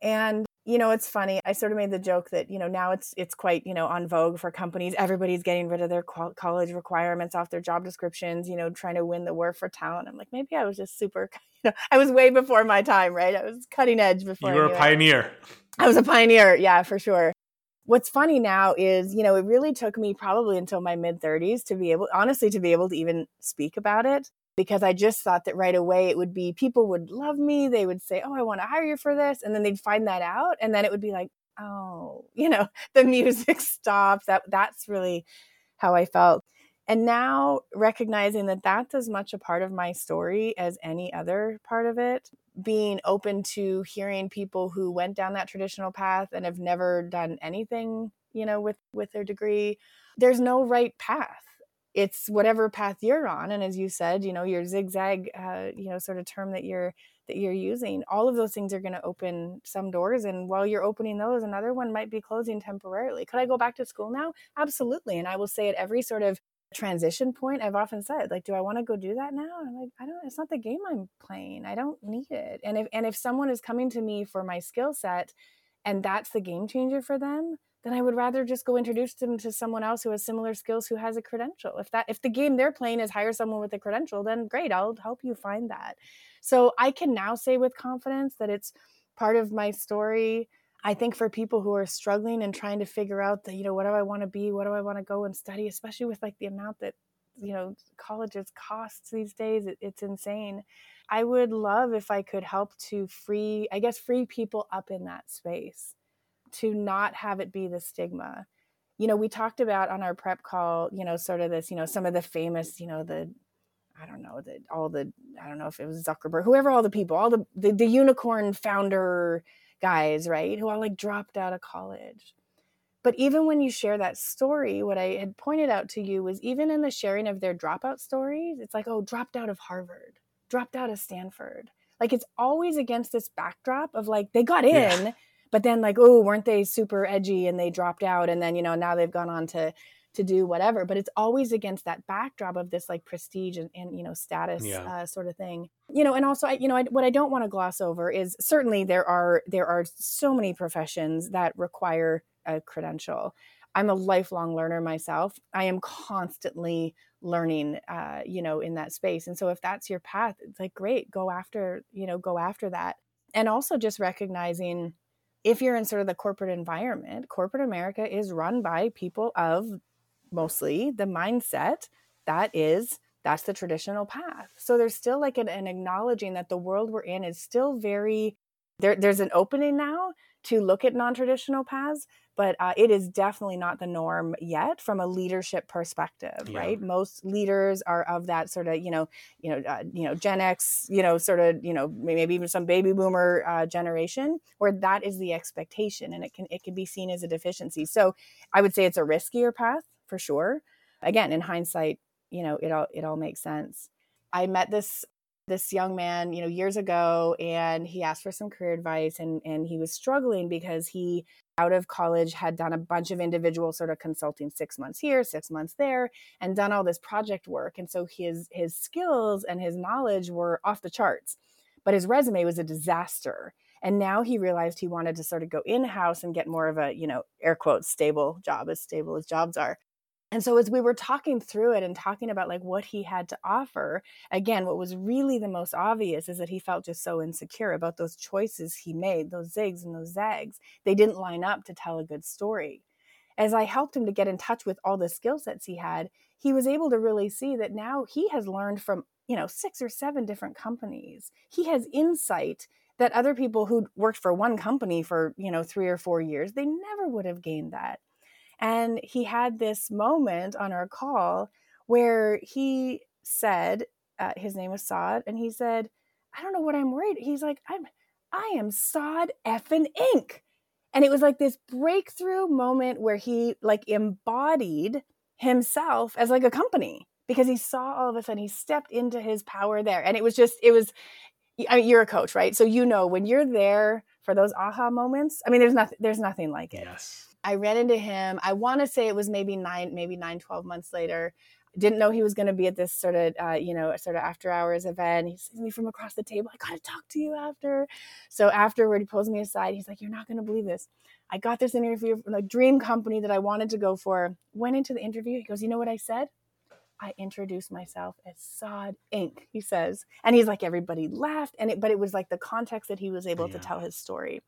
And you know it's funny i sort of made the joke that you know now it's it's quite you know on vogue for companies. Everybody's getting rid of their college requirements off their job descriptions you know trying to win the war for talent. I'm like maybe i was just super you know i was way before my time right? I was cutting edge before you were a pioneer it. i was a pioneer yeah for sure. What's funny now is you know it really took me probably until my mid 30s to be able honestly to be able to even speak about it because I just thought that right away it would be people would love me. They would say, Oh, I want to hire you for this. And then they'd find that out. And then it would be like, Oh, you know, the music stops. That that's really how I felt. And now recognizing that that's as much a part of my story as any other part of it, being open to hearing people who went down that traditional path and have never done anything, you know, with with their degree. There's no right path it's whatever path you're on and as you said you know your zigzag uh, you know sort of term that you're that you're using all of those things are going to open some doors and while you're opening those another one might be closing temporarily. Could i go back to school now? Absolutely and i will say at every sort of transition point. I've often said like do i want to go do that now? I'm like i don't it's not the game i'm playing. I don't need it. And if and if someone is coming to me for my skill set and that's the game changer for them then I would rather just go introduce them to someone else who has similar skills who has a credential. If that if the game they're playing is hire someone with a credential, then great, I'll help you find that. So I can now say with confidence that it's part of my story. I think for people who are struggling and trying to figure out that, you know, what do I want to be? What do I want to go and study, especially with like the amount that, you know, colleges costs these days, it, it's insane. I would love if I could help to free, I guess, free people up in that space to not have it be the stigma. You know, we talked about on our prep call, you know, sort of this, you know, some of the famous, you know, the I don't know, the all the I don't know if it was Zuckerberg, whoever all the people, all the the, the unicorn founder guys, right? Who all like dropped out of college. But even when you share that story, what I had pointed out to you was even in the sharing of their dropout stories, it's like, oh, dropped out of Harvard, dropped out of Stanford. Like it's always against this backdrop of like they got in, yeah but then like oh weren't they super edgy and they dropped out and then you know now they've gone on to to do whatever. But it's always against that backdrop of this like prestige and, and you know status yeah. uh, sort of thing. You know and also I, you know I, what i don't want to gloss over is certainly there are there are so many professions that require a credential. I'm a lifelong learner myself. I am constantly learning uh, you know in that space and so if that's your path it's like great go after you know go after that. And also just recognizing if you're in sort of the corporate environment, corporate America is run by people of mostly the mindset that is that's the traditional path. So there's still like an, an, acknowledging that the world we're in is still very there, there's an opening now to look at non-traditional paths but uh, it is definitely not the norm yet from a leadership perspective yeah. right? Most leaders are of that sort of you know you know uh, you know gen x you know sort of you know maybe even some baby boomer uh, generation where that is the expectation and it can it can be seen as a deficiency. So i would say it's a riskier path for sure. Again in hindsight you know it all it all makes sense. I met this this young man, you know, years ago, and he asked for some career advice, and and he was struggling because he out of college had done a bunch of individual sort of consulting six months here six months there and done all this project work and so his his skills and his knowledge were off the charts but his resume was a disaster and now he realized he wanted to sort of go in house and get more of a you know air quotes stable job as stable as jobs are and so as we were talking through it and talking about like what he had to offer again what was really the most obvious is that he felt just so insecure about those choices he made those zigs and those zags. They didn't line up to tell a good story. As i helped him to get in touch with all the skill sets he had he was able to really see that now he has learned from you know six or seven different companies. He has insight that other people who worked for one company for you know 3 or 4 years they never would have gained that and he had this moment on our call where he said, uh, his name was Sod, and he said, I don't know what I'm worried. He's like, I'm, I am Sod effing Inc. And it was like this breakthrough moment where he like embodied himself as like a company because he saw all of a sudden he stepped into his power there. And it was just, it was, I mean, you're a coach, right? So you know when you're there for those aha moments. I mean, there's nothing, there's nothing like it. Yes. I ran into him. I want to say it was maybe nine, maybe nine, 12 months later. Didn't know he was going to be at this sort of, uh, you know, sort of after hours event. He sees me from across the table. I got to talk to you after. So afterward, he pulls me aside. He's like, "You're not going to believe this. I got this interview from a dream company that I wanted to go for. Went into the interview. He goes, "You know what I said? I introduced myself as Sod Inc. He says, and he's like, everybody laughed, and it, but it was like the context that he was able yeah. to tell his story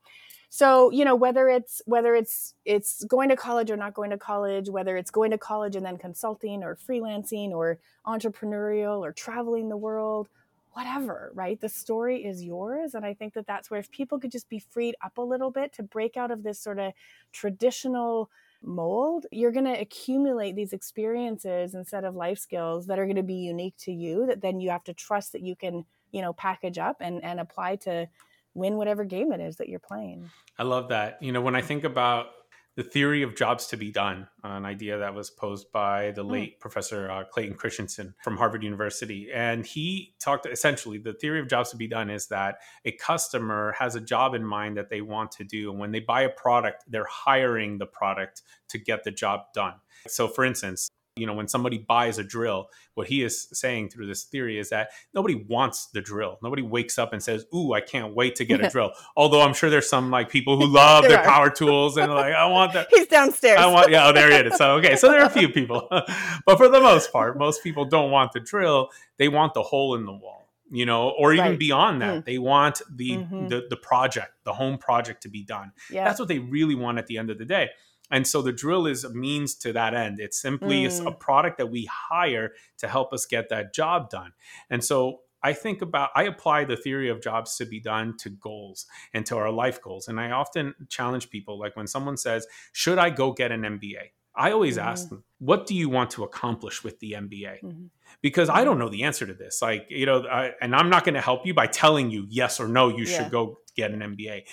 so you know whether it's whether it's it's going to college or not going to college whether it's going to college and then consulting or freelancing or entrepreneurial or traveling the world whatever right the story is yours and i think that that's where if people could just be freed up a little bit to break out of this sort of traditional mold you're going to accumulate these experiences instead of life skills that are going to be unique to you that then you have to trust that you can you know package up and and apply to win whatever game it is that you're playing. I love that. You know, when I think about the theory of jobs to be done, an idea that was posed by the hmm. late mm. Professor uh, Clayton Christensen from Harvard University. And he talked essentially the theory of jobs to be done is that a customer has a job in mind that they want to do. And when they buy a product, they're hiring the product to get the job done. So, for instance, you know when somebody buys a drill what he is saying through this theory is that nobody wants the drill nobody wakes up and says ooh i can't wait to get a drill although i'm sure there's some like people who love their are. power tools and like i want that he's downstairs i want yeah oh there it is so okay so there are a few people but for the most part most people don't want the drill they want the hole in the wall you know or even right. beyond that mm. they want the, mm-hmm. the the project the home project to be done yeah. that's what they really want at the end of the day and so the drill is a means to that end. It's simply mm. a product that we hire to help us get that job done. And so I think about, I apply the theory of jobs to be done to goals and to our life goals. And I often challenge people, like when someone says, Should I go get an MBA? I always mm-hmm. ask them, What do you want to accomplish with the MBA? Mm-hmm. Because I don't know the answer to this. Like, you know, I, and I'm not going to help you by telling you yes or no, you yeah. should go get an MBA.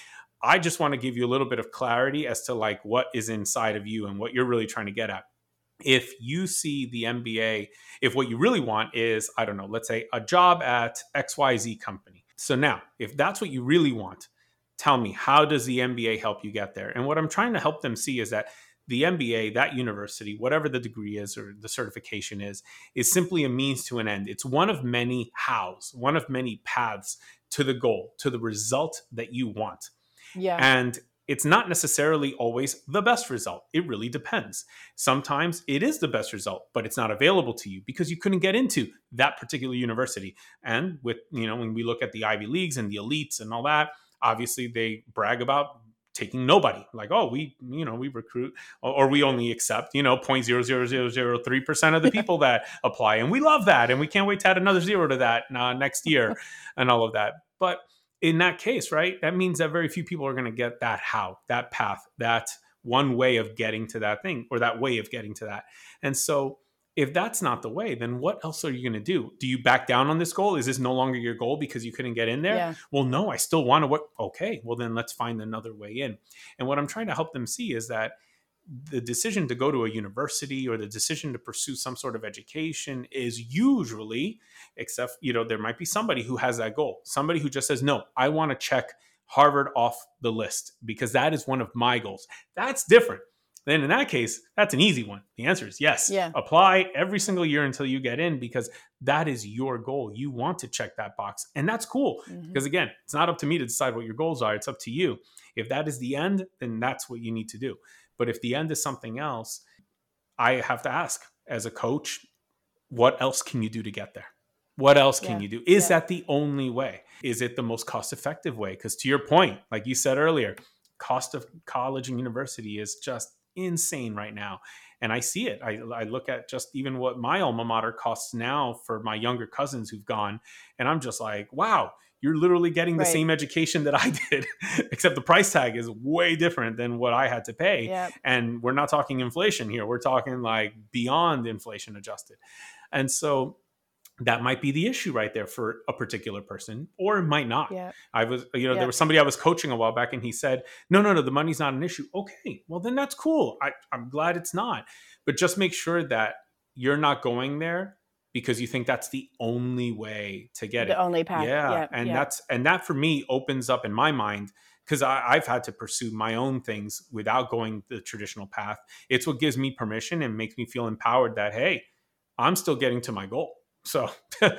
I just want to give you a little bit of clarity as to like what is inside of you and what you're really trying to get at. If you see the MBA, if what you really want is, I don't know, let's say a job at XYZ company. So now, if that's what you really want, tell me, how does the MBA help you get there? And what I'm trying to help them see is that the MBA, that university, whatever the degree is or the certification is, is simply a means to an end. It's one of many hows, one of many paths to the goal, to the result that you want. Yeah. And it's not necessarily always the best result. It really depends. Sometimes it is the best result, but it's not available to you because you couldn't get into that particular university. And with, you know, when we look at the Ivy Leagues and the elites and all that, obviously they brag about taking nobody like oh we you know we recruit or, or we only accept you know 0.00003% of the people that apply and we love that and we can't wait to add another zero to that uh, next year and all of that but in that case, right, that means that very few people are going to get that how, that path, that one way of getting to that thing or that way of getting to that. And so if that's not the way, then what else are you going to do? Do you back down on this goal? Is this no longer your goal because you couldn't get in there? Yeah. Well, no, I still want to work. Okay, well, then let's find another way in. And what I'm trying to help them see is that the decision to go to a university or the decision to pursue some sort of education is usually, except, you know, there might be somebody who has that goal, somebody who just says, no, I want to check Harvard off the list because that is one of my goals. That's different then in that case, that's an easy one. The answer is yes. Yeah. Apply every single year until you get in because that is your goal. You want to check that box. And that's cool Mhm. because, again, it's not up to me to decide what your goals are. It's up to you. If that is the end, then that's what you need to do. But if the end is something else, I have to ask as a coach, what else can you do to get there? What else can Yeah. you do? Is Yeah. that the only way? Is it the most cost effective way? Because to your point, like you said earlier, cost of college and university is just insane right now. And I see it. I, I look at just even what my alma mater costs now for my younger cousins who've gone. And I'm just like, wow, you're literally getting the Right. same education that I did, except the price tag is way different than what I had to pay. Yeah. And we're not talking inflation here. We're talking like beyond inflation adjusted. And so that might be the issue right there for a particular person, or it might not. Yeah. I was, you know, Yeah. there was somebody I was coaching a while back, and he said, "No, no, no, the money's not an issue." Okay, well then that's cool. I, I'm glad it's not, but just make sure that you're not going there because you think that's the only way to get The it. The only path. Yeah, Yeah. and yeah. that's and that for me opens up in my mind because I've had to pursue my own things without going the traditional path. It's what gives me permission and makes me feel empowered that hey, I'm still getting to my goal. So,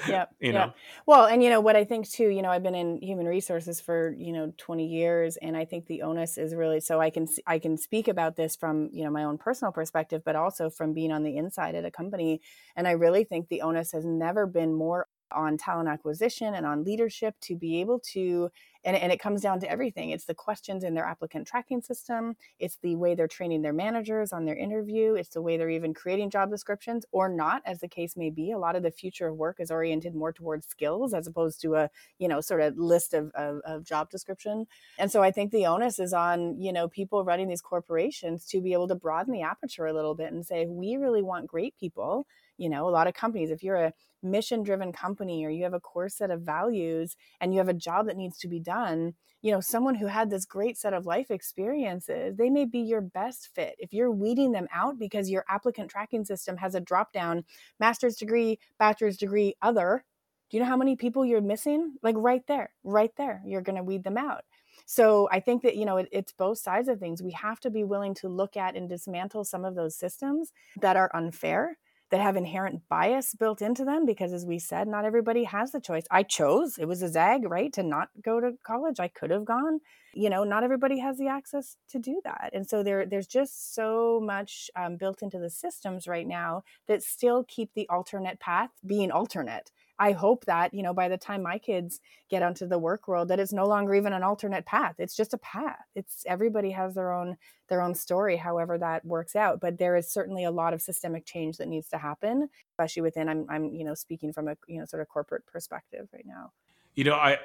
yeah, you yep. know, Well, and you know what I think too, you know, I've been in human resources for, you know, 20 years and I think the onus is really so I can I can speak about this from, you know, my own personal perspective but also from being on the inside at a company and I really think the onus has never been more on talent acquisition and on leadership to be able to and, and it comes down to everything. It's the questions in their applicant tracking system it's the way they're training their managers on their interview it's the way they're even creating job descriptions or not as the case may be. A lot of the future of work is oriented more towards skills as opposed to a you know sort of list of, of, of job description. And so i think the onus is on you know people running these corporations to be able to broaden the aperture a little bit and say we really want great people you know a lot of companies if you're a mission driven company or you have a core set of values and you have a job that needs to be done you know someone who had this great set of life experiences they may be your best fit. If you're weeding them out because your applicant tracking system has a drop down master's degree bachelor's degree other do you know how many people you're missing? Like right there right there you're going to weed them out. So i think that you know it, it's both sides of things. We have to be willing to look at and dismantle some of those systems that are unfair that have inherent bias built into them because as we said not everybody has the choice. I chose it was a zag right to not go to college. I could have gone. You know not everybody has the access to do that. And so there there's just so much um, built into the systems right now that still keep the alternate path being alternate i hope that you know by the time my kids get onto the work world that it's no longer even an alternate path. It's just a path. It's everybody has their own their own story however that works out but there is certainly a lot of systemic change that needs to happen especially within i'm i'm you know speaking from a you know sort of corporate perspective right now. You know i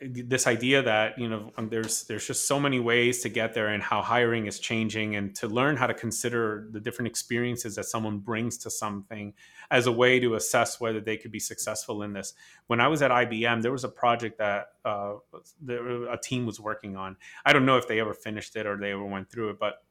this idea that you know um, there's there's just so many ways to get there and how hiring is changing and to learn how to consider the different experiences that someone brings to something as a way to assess whether they could be successful in this. When i was at ibm there was a project that uh, a team was working on. I don't know if they ever finished it or they ever went through it but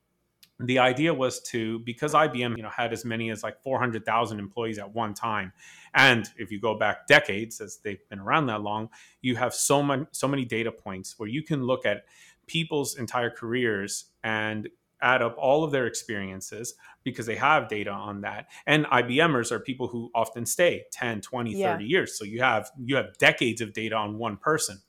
the idea was to because IBM you know had as many as like 400,000 employees at one time and if you go back decades as they've been around that long you have so many so many data points where you can look at people's entire careers and add up all of their experiences because they have data on that. And IBMers are people who often stay 10 20 30 years. So you have you have decades of data on one person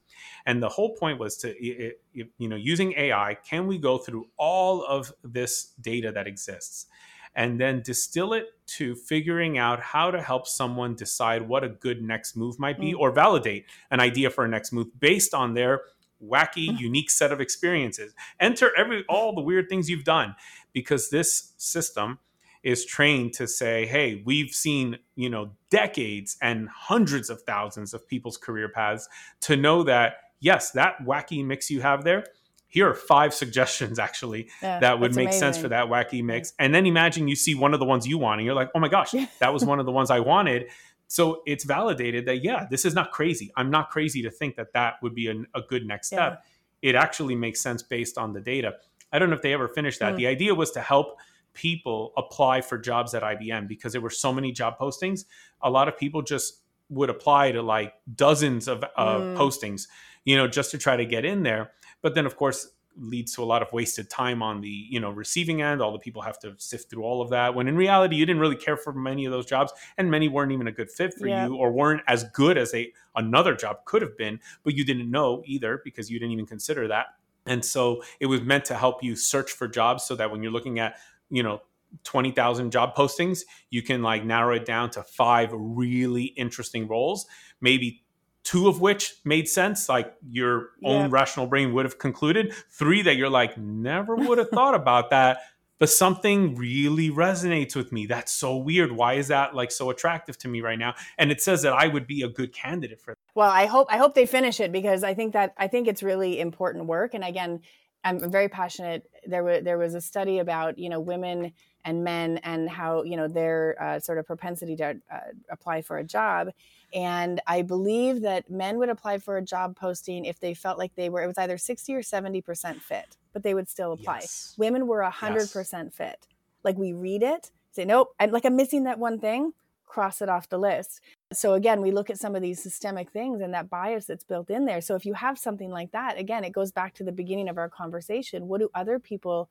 and the whole point was to it, it, you know using ai can we go through all of this data that exists and then distill it to figuring out how to help someone decide what a good next move might be Mm. or validate an idea for a next move based on their wacky unique set of experiences enter every all the weird things you've done because this system is trained to say hey we've seen you know decades and hundreds of thousands of people's career paths to know that yes, that wacky mix you have there, here are five suggestions actually yeah, that would make amazing. sense for that wacky mix. And then imagine you see one of the ones you want and you're like, oh my gosh, that was one of the ones I wanted. So it's validated that, yeah, this is not crazy. I'm not crazy to think that that would be an, a good next step. Yeah. It actually makes sense based on the data. I don't know if they ever finished that. Mm. The idea was to help people apply for jobs at IBM because there were so many job postings. A lot of people just would apply to like dozens of uh, mm. postings, you know, just to try to get in there. But then, of course, leads to a lot of wasted time on the you know receiving end all the people have to sift through all of that when in reality you didn't really care for many of those jobs and many weren't even a good fit for yeah. you or weren't as good as a another job could have been but you didn't know either because you didn't even consider that and so it was meant to help you search for jobs so that when you're looking at you know 20,000 job postings, you can like narrow it down to five really interesting roles, maybe two of which made sense, like your own rational brain would have concluded, three that you're like, never would have thought about that. But something really resonates with me. That's so weird. Why is that like so attractive to me right now? And it says that I would be a good candidate for that. Well, I hope I hope they finish it because I think that I think it's really important work. And again, I'm very passionate. There was there was a study about you know women and men and how you know their uh, sort of propensity to uh, apply for a job. And i believe that men would apply for a job posting if they felt like they were it was either 60 or 70% fit but they would still apply. Yes. women were 100% yes. fit. Like we read it say nope i'm like i'm missing that one thing cross it off the list. So again we look at some of these systemic things and that bias that's built in there. So if you have something like that again it goes back to the beginning of our conversation. What do other people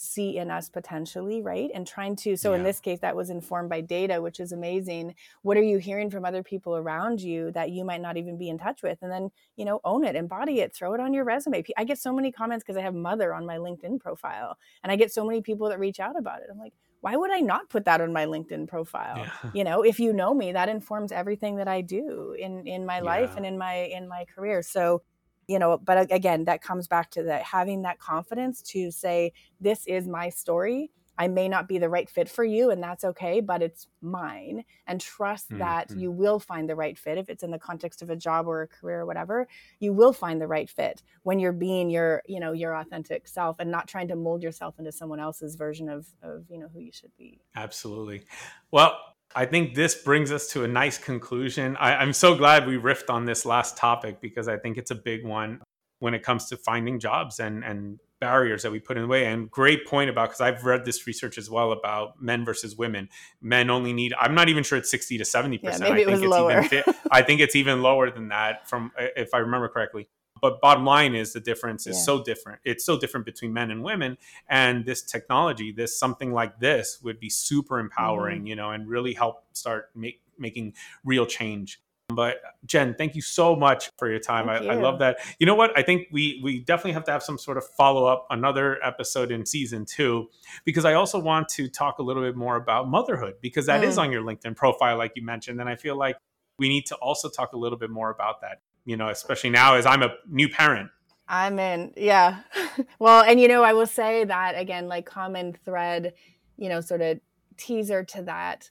see in us potentially, right? And trying to, so yeah. in this case, that was informed by data, which is amazing. What are you hearing from other people around you that you might not even be in touch with? And then, you know, own it, embody it, throw it on your resume. I get so many comments because I have mother on my LinkedIn profile, and I get so many people that reach out about it. I'm like, why would I not put that on my LinkedIn profile? Yeah. You know, if you know me, that informs everything that I do in in my life and in my in my career. So you know but again that comes back to that having that confidence to say this is my story. I may not be the right fit for you and that's okay but it's mine and trust mm-hmm. that you will find the right fit if it's in the context of a job or a career or whatever you will find the right fit when you're being your you know your authentic self and not trying to mold yourself into someone else's version of of you know who you should be. Absolutely. Well I think this brings us to a nice conclusion. I, am so glad we riffed on this last topic because I think it's a big one when it comes to finding jobs and, and barriers that we put in the way. And great point about because I've read this research as well about men versus women. Men only need. I'm not even sure it's 60 to 70 percent. Yeah, maybe I think it's lower. Even, I think it's even lower than that. From if I remember correctly but bottom line is the difference is yeah. so different it's so different between men and women and this technology this something like this would be super empowering mm-hmm. you know and really help start make, making real change but jen thank you so much for your time I, you. I, love that you know what i think we we definitely have to have some sort of follow-up another episode in season two because i also want to talk a little bit more about motherhood because that mm. is on your linkedin profile like you mentioned and i feel like we need to also talk a little bit more about that you know, especially now as I'm a new parent. I'm in, yeah. well, and you know, I will say that again, like common thread, you know, sort of teaser to that.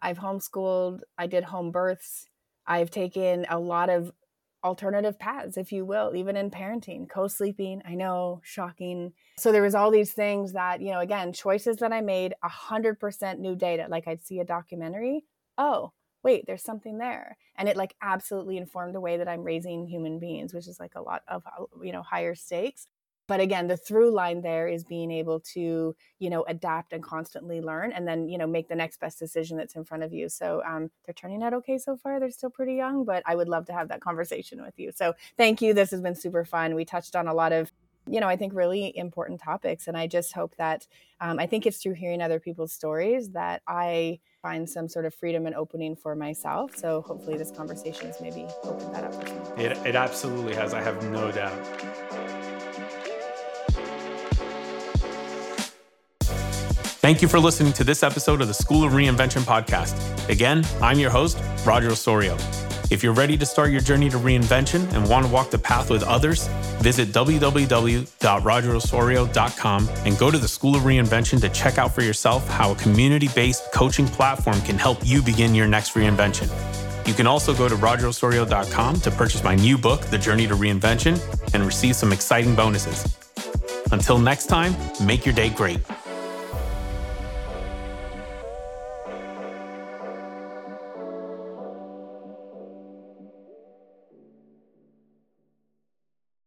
I've homeschooled, I did home births, I've taken a lot of alternative paths, if you will, even in parenting, co sleeping. I know, shocking. So there was all these things that, you know, again, choices that I made, 100% new data. Like I'd see a documentary. Oh, wait, there's something there. And it like absolutely informed the way that I'm raising human beings, which is like a lot of, you know, higher stakes. But again, the through line there is being able to, you know, adapt and constantly learn and then, you know, make the next best decision that's in front of you. So um, they're turning out okay so far. They're still pretty young, but I would love to have that conversation with you. So thank you. This has been super fun. We touched on a lot of you know, I think really important topics. And I just hope that um, I think it's through hearing other people's stories that I find some sort of freedom and opening for myself. So hopefully this conversation has maybe opened that up for. It, it absolutely has. I have no doubt. Thank you for listening to this episode of the School of Reinvention podcast. Again, I'm your host, Roger Osorio. If you're ready to start your journey to reinvention and want to walk the path with others, visit www.rogerosorio.com and go to the School of Reinvention to check out for yourself how a community based coaching platform can help you begin your next reinvention. You can also go to rogerosorio.com to purchase my new book, The Journey to Reinvention, and receive some exciting bonuses. Until next time, make your day great.